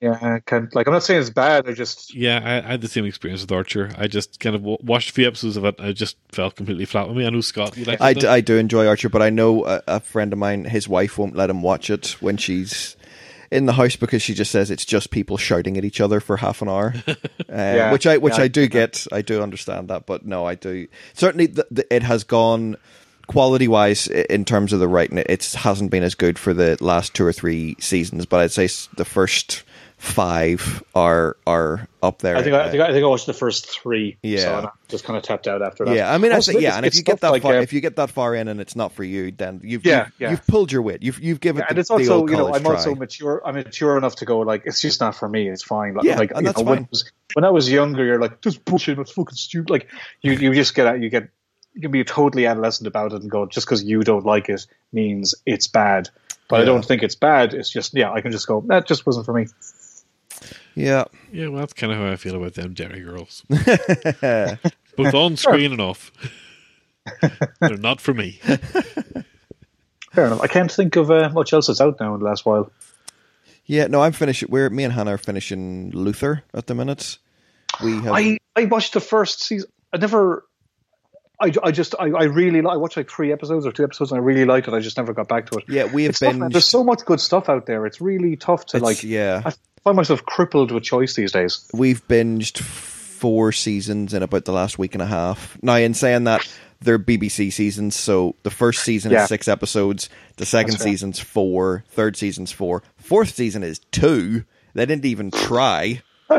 Yeah, I can't like. I'm not saying it's bad. I just Yeah, I, I had the same experience with Archer. I just kind of w- watched a few episodes of it. I just felt completely flat with me. I know Scott, you like I, it, d- though? I do enjoy Archer, but I know a, a friend of mine, his wife won't let him watch it when she's in the house because she just says it's just people shouting at each other for half an hour. Uh, which I which yeah, I do get. I do understand that, but no, I do certainly. The, the, it has gone quality wise in terms of the writing. It it's, hasn't been as good for the last two or three seasons, but I'd say the first five are are up there. I think I, I think I think I watched the first three. Yeah. so I just kind of tapped out after that. Yeah, I mean, I yeah, and if you get that like, far, uh, if you get that far in and it's not for you, then you've Yeah, you've, yeah. you've pulled your weight. You've you've given Yeah, and it's the also old you know I'm also mature. I'm mature enough to go like it's just not for me. It's fine. Like, Yeah, like and that's know, when, fine. I was, when I was younger, you're like this bullshit. It's fucking stupid. Like you you just get out. You get you can be totally adolescent about it and go just because you don't like it means it's bad. But I don't think it's bad. It's just yeah. I can just go that just wasn't for me. Yeah, yeah, well, that's kind of how I feel about them Derry girls. Both on screen and off. They're not for me. Fair enough. I can't think of uh, much else that's out now in the last while. Yeah, no, I'm finishing. We're me and Hannah are finishing Luther at the minute. We have. I, I watched the first season. I never. I, I just I, I really li- I watched like three episodes or two episodes and I really liked it. I just never got back to it. yeah, we have It's tough, man. binged. There's so much good stuff out there. It's really tough to It's- like. yeah. I find myself crippled with choice these days. We've binged four seasons in about the last week and a half. Now, in saying that, they're BBC seasons, so the first season Yeah. is six episodes, the second That's season's four, third season's four, fourth season is two. They didn't even try.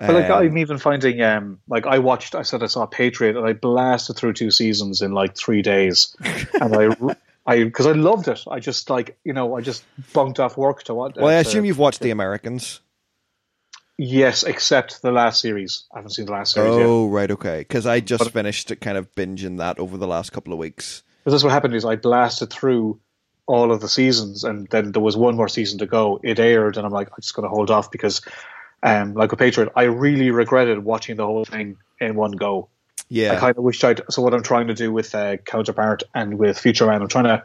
But like Um, I'm even finding um like I watched I said I saw Patriot and I blasted through two seasons in like three days, and I I because I loved it. I just like you know I just bunked off work to watch. well, I to- assume you've watched The Americans. yes, except the last series. I haven't seen the last series yet. Oh, right, okay. Because I just But- finished kind of binging that over the last couple of weeks. Because that's what happened is I blasted through all of the seasons, and then there was one more season to go. It aired, and I'm like, I'm just going to hold off because, um, like a Patriot, I really regretted watching the whole thing in one go. Yeah. I kind of wish I'd. So what I'm trying to do with uh, Counterpart and with Future Man, I'm trying to,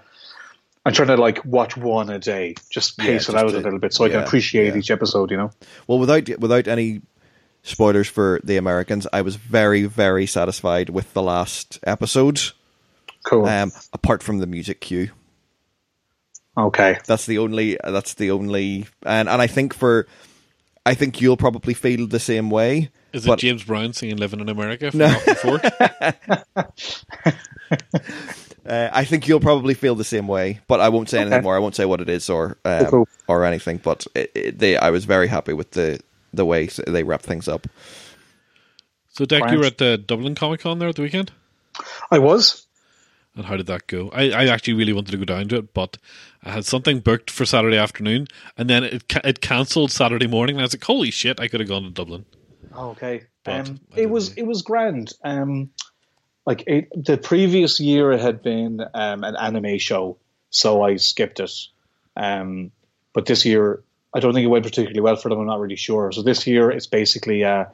I'm trying to like watch one a day, just Yeah, pace just it out to- a little bit, so I can appreciate yeah. each episode. You know. Well, without without any spoilers for the Americans, I was very very satisfied with the last episode. Cool. Um, apart from the music cue, okay. that's the only that's the only and and I think for I think you'll probably feel the same way. Is it but- James Brown singing "Living in America" from No. Rocky Four? Uh, I think you'll probably feel the same way, but I won't say anything Okay. more. I won't say what it is or um, Cool. or anything. But it, it, they, I was very happy with the the way they wrap things up. So, Dec, you were at the Dublin Comic Con there at the weekend, I was. and how did that go? I, I actually really wanted to go down to it, but I had something booked for Saturday afternoon, and then it it cancelled Saturday morning. And I was like, "Holy shit! I could have gone to Dublin." Okay. Um, it was it was grand. Um, like it, the previous year, it had been um, an anime show, so I skipped it. Um, but this year, I don't think it went particularly well for them. I'm not really sure. So this year, it's basically uh,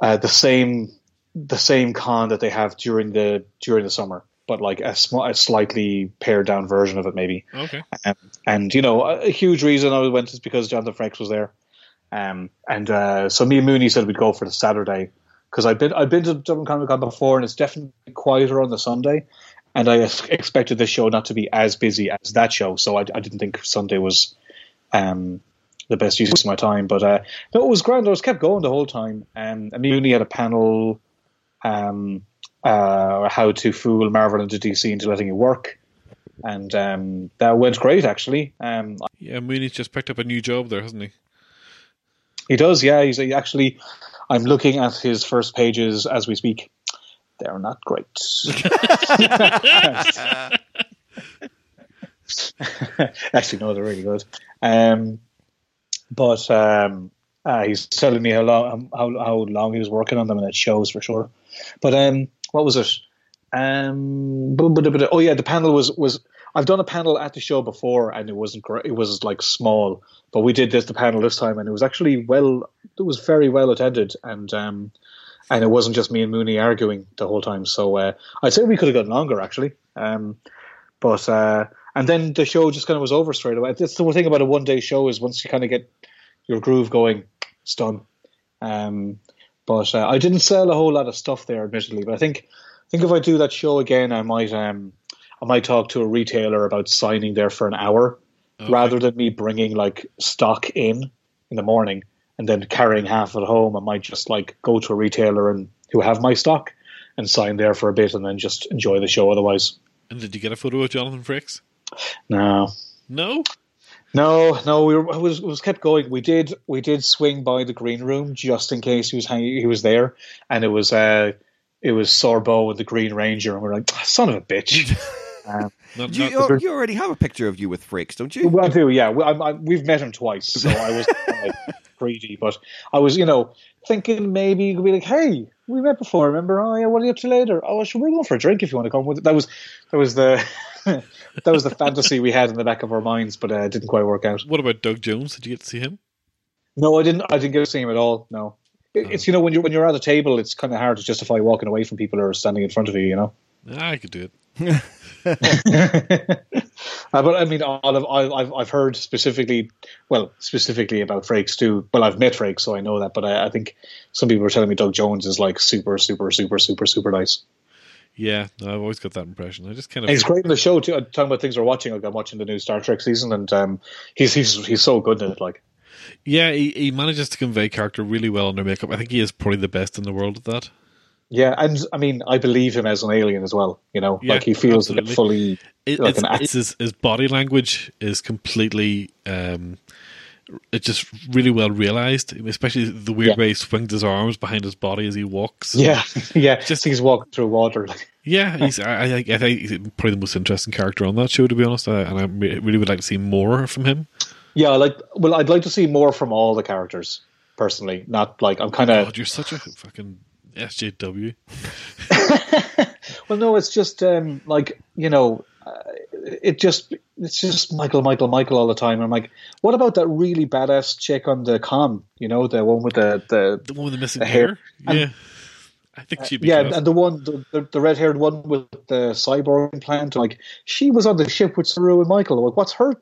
uh, the same the same con that they have during the during the summer, but like a, sm- a slightly pared down version of it, maybe. Okay, Um, and you know, a, a huge reason I went is because Jonathan Frakes was there. Um, and uh, so me and Mooney said we'd go for the Saturday because I've been I've been to Dublin Comic Con before, and it's definitely quieter on the Sunday. And I expected this show not to be as busy as that show, so I, I didn't think Sunday was um, the best use of my time. But uh, no, it was grand. I was kept going the whole time. Um, and Mooney had a panel, um, uh, how to fool Marvel into DC into letting it work. And um, that went great, actually. Um, yeah, Mooney's just picked up a new job there, hasn't he? He does, yeah. He's he actually. I'm looking at his first pages as we speak. They're not great. actually, no, they're really good. Um, but um, uh, he's telling me how long how, how long he was working on them, and it shows for sure. But um, what was it? Um, oh yeah, the panel was was. I've done a panel at the show before, and it wasn't great. It was like small, but we did this the panel this time, and it was actually well. It was very well attended, and um, and it wasn't just me and Mooney arguing the whole time. So uh, I'd say we could have gone longer actually. Um, but uh, and then the show just kind of was over straight away. That's the one thing about a one day show is once you kind of get your groove going, it's done. Um, but uh, I didn't sell a whole lot of stuff there, admittedly. But I think I think if I do that show again, I might um, I might talk to a retailer about signing there for an hour rather than me bringing like stock in in the morning and then carrying half at home. I might just like go to a retailer and who have my stock and sign there for a bit and then just enjoy the show. Otherwise, And did you get a photo of Jonathan Frakes? no. No. No, no, we were, was was kept going. We did we did swing by the green room just in case he was hanging, he was there, and it was uh it was Sorbo and the Green Ranger, and we're like, "Ah, son of a bitch. um, Not, You, not- you, you already have a picture of you with Frakes, don't you? well, I do, yeah. We, I, I, we've met him twice, so I was like, greedy, but I was, you know, thinking maybe you could be like, hey, we met before, remember? Oh yeah, what are you up to later? Oh, sure, we're going for a drink if you want to come with. That was that was the that was the fantasy we had in the back of our minds, but uh, it didn't quite work out. what about Doug Jones? Did you get to see him? No, I didn't. I didn't get to see him at all. No, It- it's you know when you're when you're at a table, it's kind of hard to justify walking away from people who are standing in front of you. You know. Ah, I could do it. Uh, but I mean, all of, I- I've I've heard specifically, well, specifically about Frakes too. Well, I've met Frakes, so I know that. But I, I think some people were telling me Doug Jones is like super, super, super, super, super nice. Yeah, no, I've always got that impression. I just kind And of he's great in the show too. Uh, Talking about things we're watching, like I'm watching the new Star Trek season, and um, he's he's he's so good in it. Like, yeah, he, he manages to convey character really well under makeup. I think he is probably the best in the world at that. Yeah, and I mean, I believe him as an alien as well. You know, Yeah, like he feels absolutely. fully It, like it's, an it's his, his body language is completely um, it's just really well realized, especially the weird Yeah. way he swings his arms behind his body as he walks. Yeah, yeah. Just- he's walking through water. Yeah. He's I, I, I think he's probably the most interesting character on that show, to be honest. I, and I really would like to see more from him. yeah, like. Well, I'd like to see more from all the characters personally. Not like I'm kind of. God, you're such a fucking SJW. Well, no, it's just um, like you know, uh, it just it's just Michael, Michael, Michael all the time. I'm like, what about that really badass chick on the com? You know, the one with the the The one with the missing The hair. hair. Yeah, I think she'd be. yeah, class. and the one the, the, the red haired one with the cyborg implant. Like, she was on the ship with Saru and Michael. Like, what's her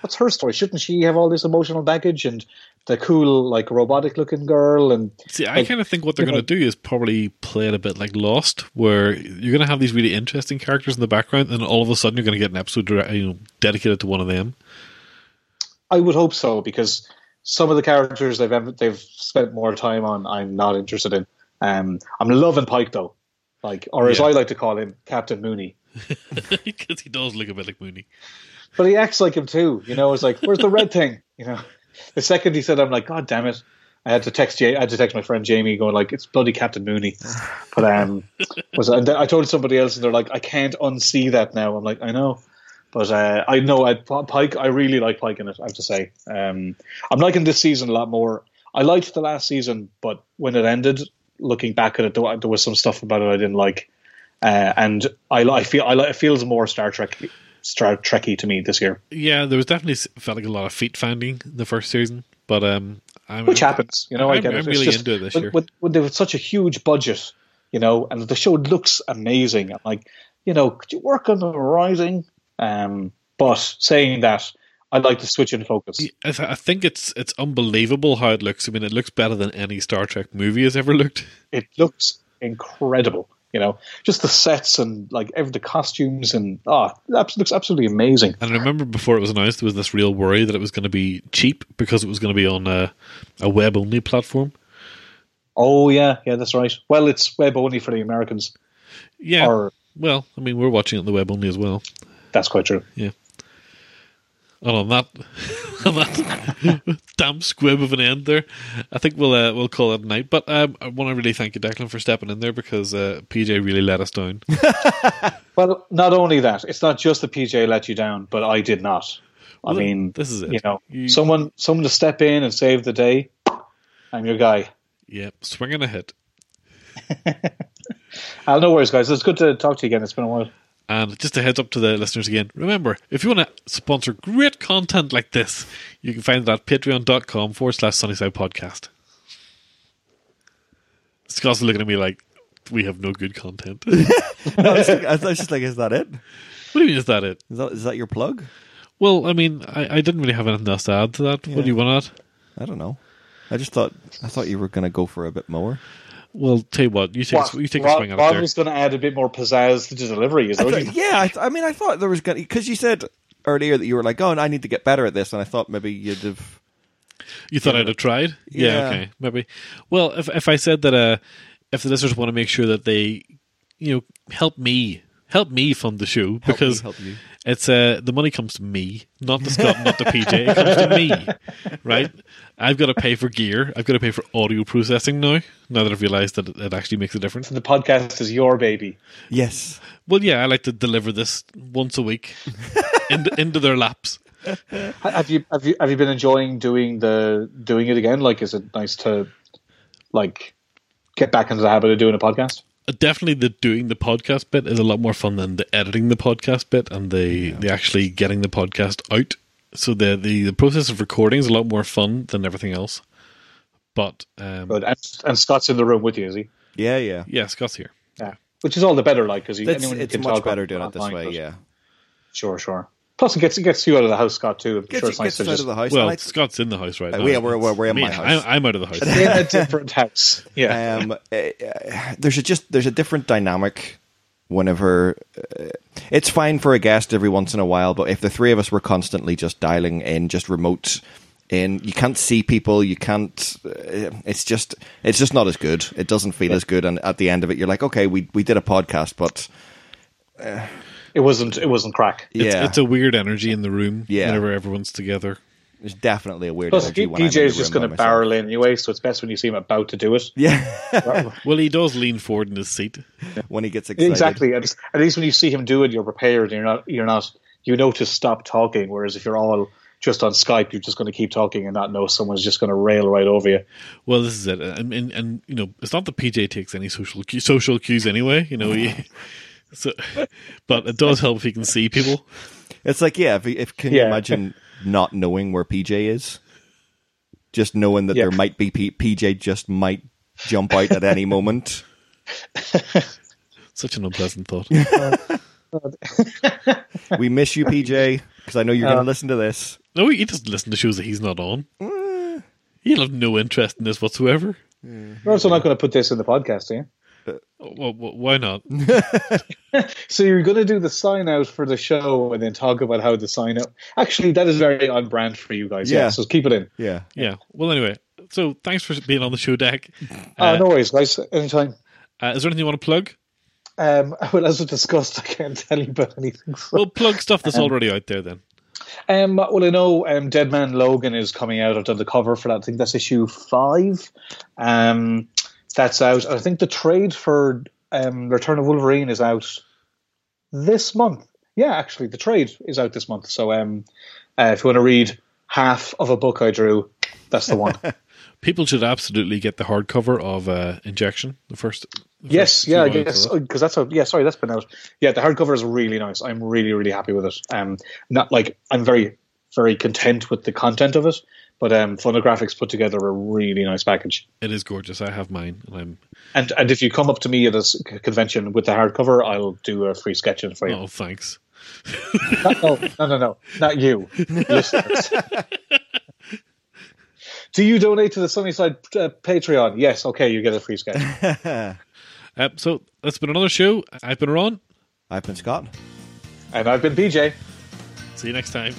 what's her story? Shouldn't she have all this emotional baggage and the cool like robotic looking girl and See, I Like, kind of think what they're going to do is probably play it a bit like Lost, where you're going to have these really interesting characters in the background, and all of a sudden you're going to get an episode you know, dedicated to one of them. I would hope so because some of the characters they've ever, they've spent more time on, I'm not interested in. Um, I'm loving Pike though, like or as Yeah. I like to call him, Captain Mooney. Because he does look a bit like Mooney. But he acts like him too. You know, it's like, where's the red thing? You know, the second he said, I'm like, God damn it. I had to text I had to text my friend Jamie, going like, "It's bloody Captain Mooney." But um, was and I told somebody else, and they're like, "I can't unsee that now." I'm like, "I know," but uh, I know I Pike. I really like Pike in it. I have to say, um, I'm liking this season a lot more. I liked the last season, but when it ended, looking back at it, there, was some stuff about it I didn't like, uh, and I, I feel I, it feels more Star Trek. Star Trekky to me this year, Yeah, there was definitely felt like a lot of feet finding the first season, but um, I'm, which happens. You know, I I'm- get it. I'm really just- into it this year. When, when there was such a huge budget, you know, and the show looks amazing. I'm like, you know, could you work on the writing? Um, but saying that, I'd like to switch in focus. I, I think it's it's unbelievable how it looks. I mean, it looks better than any Star Trek movie has ever looked. It looks incredible. You know, just the sets and like every the costumes and ah, it looks absolutely amazing. And I remember before it was announced, there was this real worry that it was going to be cheap because it was going to be on a, a web only platform. Oh yeah, yeah, that's right. Well, it's web only for the Americans, Yeah. or well, I mean, we're watching it on the web only as well. that's quite true. And on that, on that damn squib of an end there, I think we'll uh, we'll call it a night. But um, I want to really thank you, Declan, for stepping in there because uh, PJ really let us down. Well, not only that, it's not just the PJ let you down, but I did not. I mean, this is it. You know, You- someone someone to step in and save the day. I'm your guy. yeah, swinging a hit. Uh, no worries, guys. It's good to talk to you again. It's been a while. And just a heads up to the listeners again, remember, if you want to sponsor great content like this, you can find it at patreon.com forward slash Sunnyside Podcast. Scott's looking at me like, we have no good content. what I was, like- I was just like, is that it? What do you mean, is that it? Is that is that your plug? Well, I mean, I, I didn't really have anything else to add to that. What do you want to add? I don't know. I just thought I thought you were going to go for a bit more. Well, tell you what, you take, a, you take a swing at Rob it there. was going to add a bit more pizzazz to the delivery. Is that what you- yeah, I, th- I mean, I thought there was going because you said earlier that you were like, oh, I need to get better at this, and I thought maybe you'd have. You thought I'd have tried? Yeah, Yeah. okay, maybe. Well, if if I said that, uh, if the listeners want to make sure that they, you know, help me, help me fund the show Help me because help you. It's uh the money comes to me, not to Scott, not to PJ. It comes to me, right? I've got to pay for gear. I've got to pay for audio processing now. Now that I've realised that it, it actually makes a difference. The podcast is your baby. Yes. Well, yeah, I like to deliver this once a week into, into their laps. Have you have you have you been enjoying doing the doing it again? Like, is it nice to like get back into the habit of doing a podcast? Definitely the doing the podcast bit is a lot more fun than the editing the podcast bit and the the actually getting the podcast out. So the the, the process of recording is a lot more fun than everything else. But um, Good. And, and Scott's in the room with you, is he? Yeah, yeah. yeah, Scott's here. Yeah. which is all the better. Like because It's, anyone it's can much talk better doing it this online, way. Yeah, sure, sure. Plus, it gets it gets you out of the house, Scott. Too. I'm gets, sure it's nice gets to out just of the house. Well, and I- Scott's in the house right Uh, now. we are- we're- we're- we're in Me, my house. I'm, I'm out of the house. in a different house. Yeah. um, uh, uh, there's a just there's a different dynamic whenever uh, it's fine for a guest every once in a while, but if the three of us were constantly just dialing in, just remote in, you can't see people, you can't. Uh, it's just it's just not as good. It doesn't feel as good, and at the end of it, you're like, okay, we we did a podcast, but It wasn't. It wasn't crack. It's, yeah, it's a weird energy in the room Yeah. whenever everyone's together. there's definitely a weird Plus, energy. P- when PJ is just going to myself. barrel in anyway, so it's best when you see him about to do it. Yeah, Well, he does lean forward in his seat. when he gets excited. exactly. At at least when you see him do it, you're prepared. You're not. You're not. You know to stop talking. Whereas if you're all just on Skype, you're just going to keep talking and not know someone's just going to rail right over you. Well, this is it, and, and, and you know, it's not that PJ takes any social cu- social cues anyway. You know, he, so, but it does help if you can see people. It's like, yeah, if, if can you Yeah. imagine not knowing where PJ is? Just knowing that Yeah. there might be P- PJ just might jump out at any moment. Such an unpleasant thought. Uh, we miss you, PJ, because I know you're going to uh, listen to this. No, he doesn't listen to shows that he's not on. Mm. He'll have no interest in this whatsoever. Mm. You're also not going to put this in the podcast, are you? Well, well, why not? So you're going to do the sign out for the show and then talk about how the sign out. Actually, that is very on brand for you guys. Yeah. Yeah. so keep it in. Yeah. Yeah. Well, anyway, so thanks for being on the show, Dec. Uh, Uh, no worries, guys. Anytime. uh, is there anything you want to plug? Um, well, as we discussed, I can't tell you about anything. So. Well, plug stuff that's already out there then. Um, well, I know um, Dead Man Logan is coming out. I've done the cover for that. I think that's issue five. Um, that's out. I think the trade for um, Return of Wolverine is out this month. Yeah, actually, the trade is out this month. So um, uh, if you want to read half of a book I drew, that's the one. People should absolutely get the hardcover of uh, Injection, the first. the yes, first yeah, I volumes that. because that's a yeah. Sorry, that's been out. Yeah, the hardcover is really nice. I'm really really happy with it. Um, not like I'm very very content with the content of it, but um, Phonographics put together a really nice package. It is gorgeous. I have mine, and I'm. And and if you come up to me at a s- convention with the hardcover, I'll do a free sketch in for you. Oh, thanks. Not- no, no, no, no, not you, listeners. Do you donate to the Sunnyside uh, Patreon? Yes. Okay, you get a free sketch. Uh, so that's been another show. I've been Ron. I've been Scott. and I've been PJ. See you next time.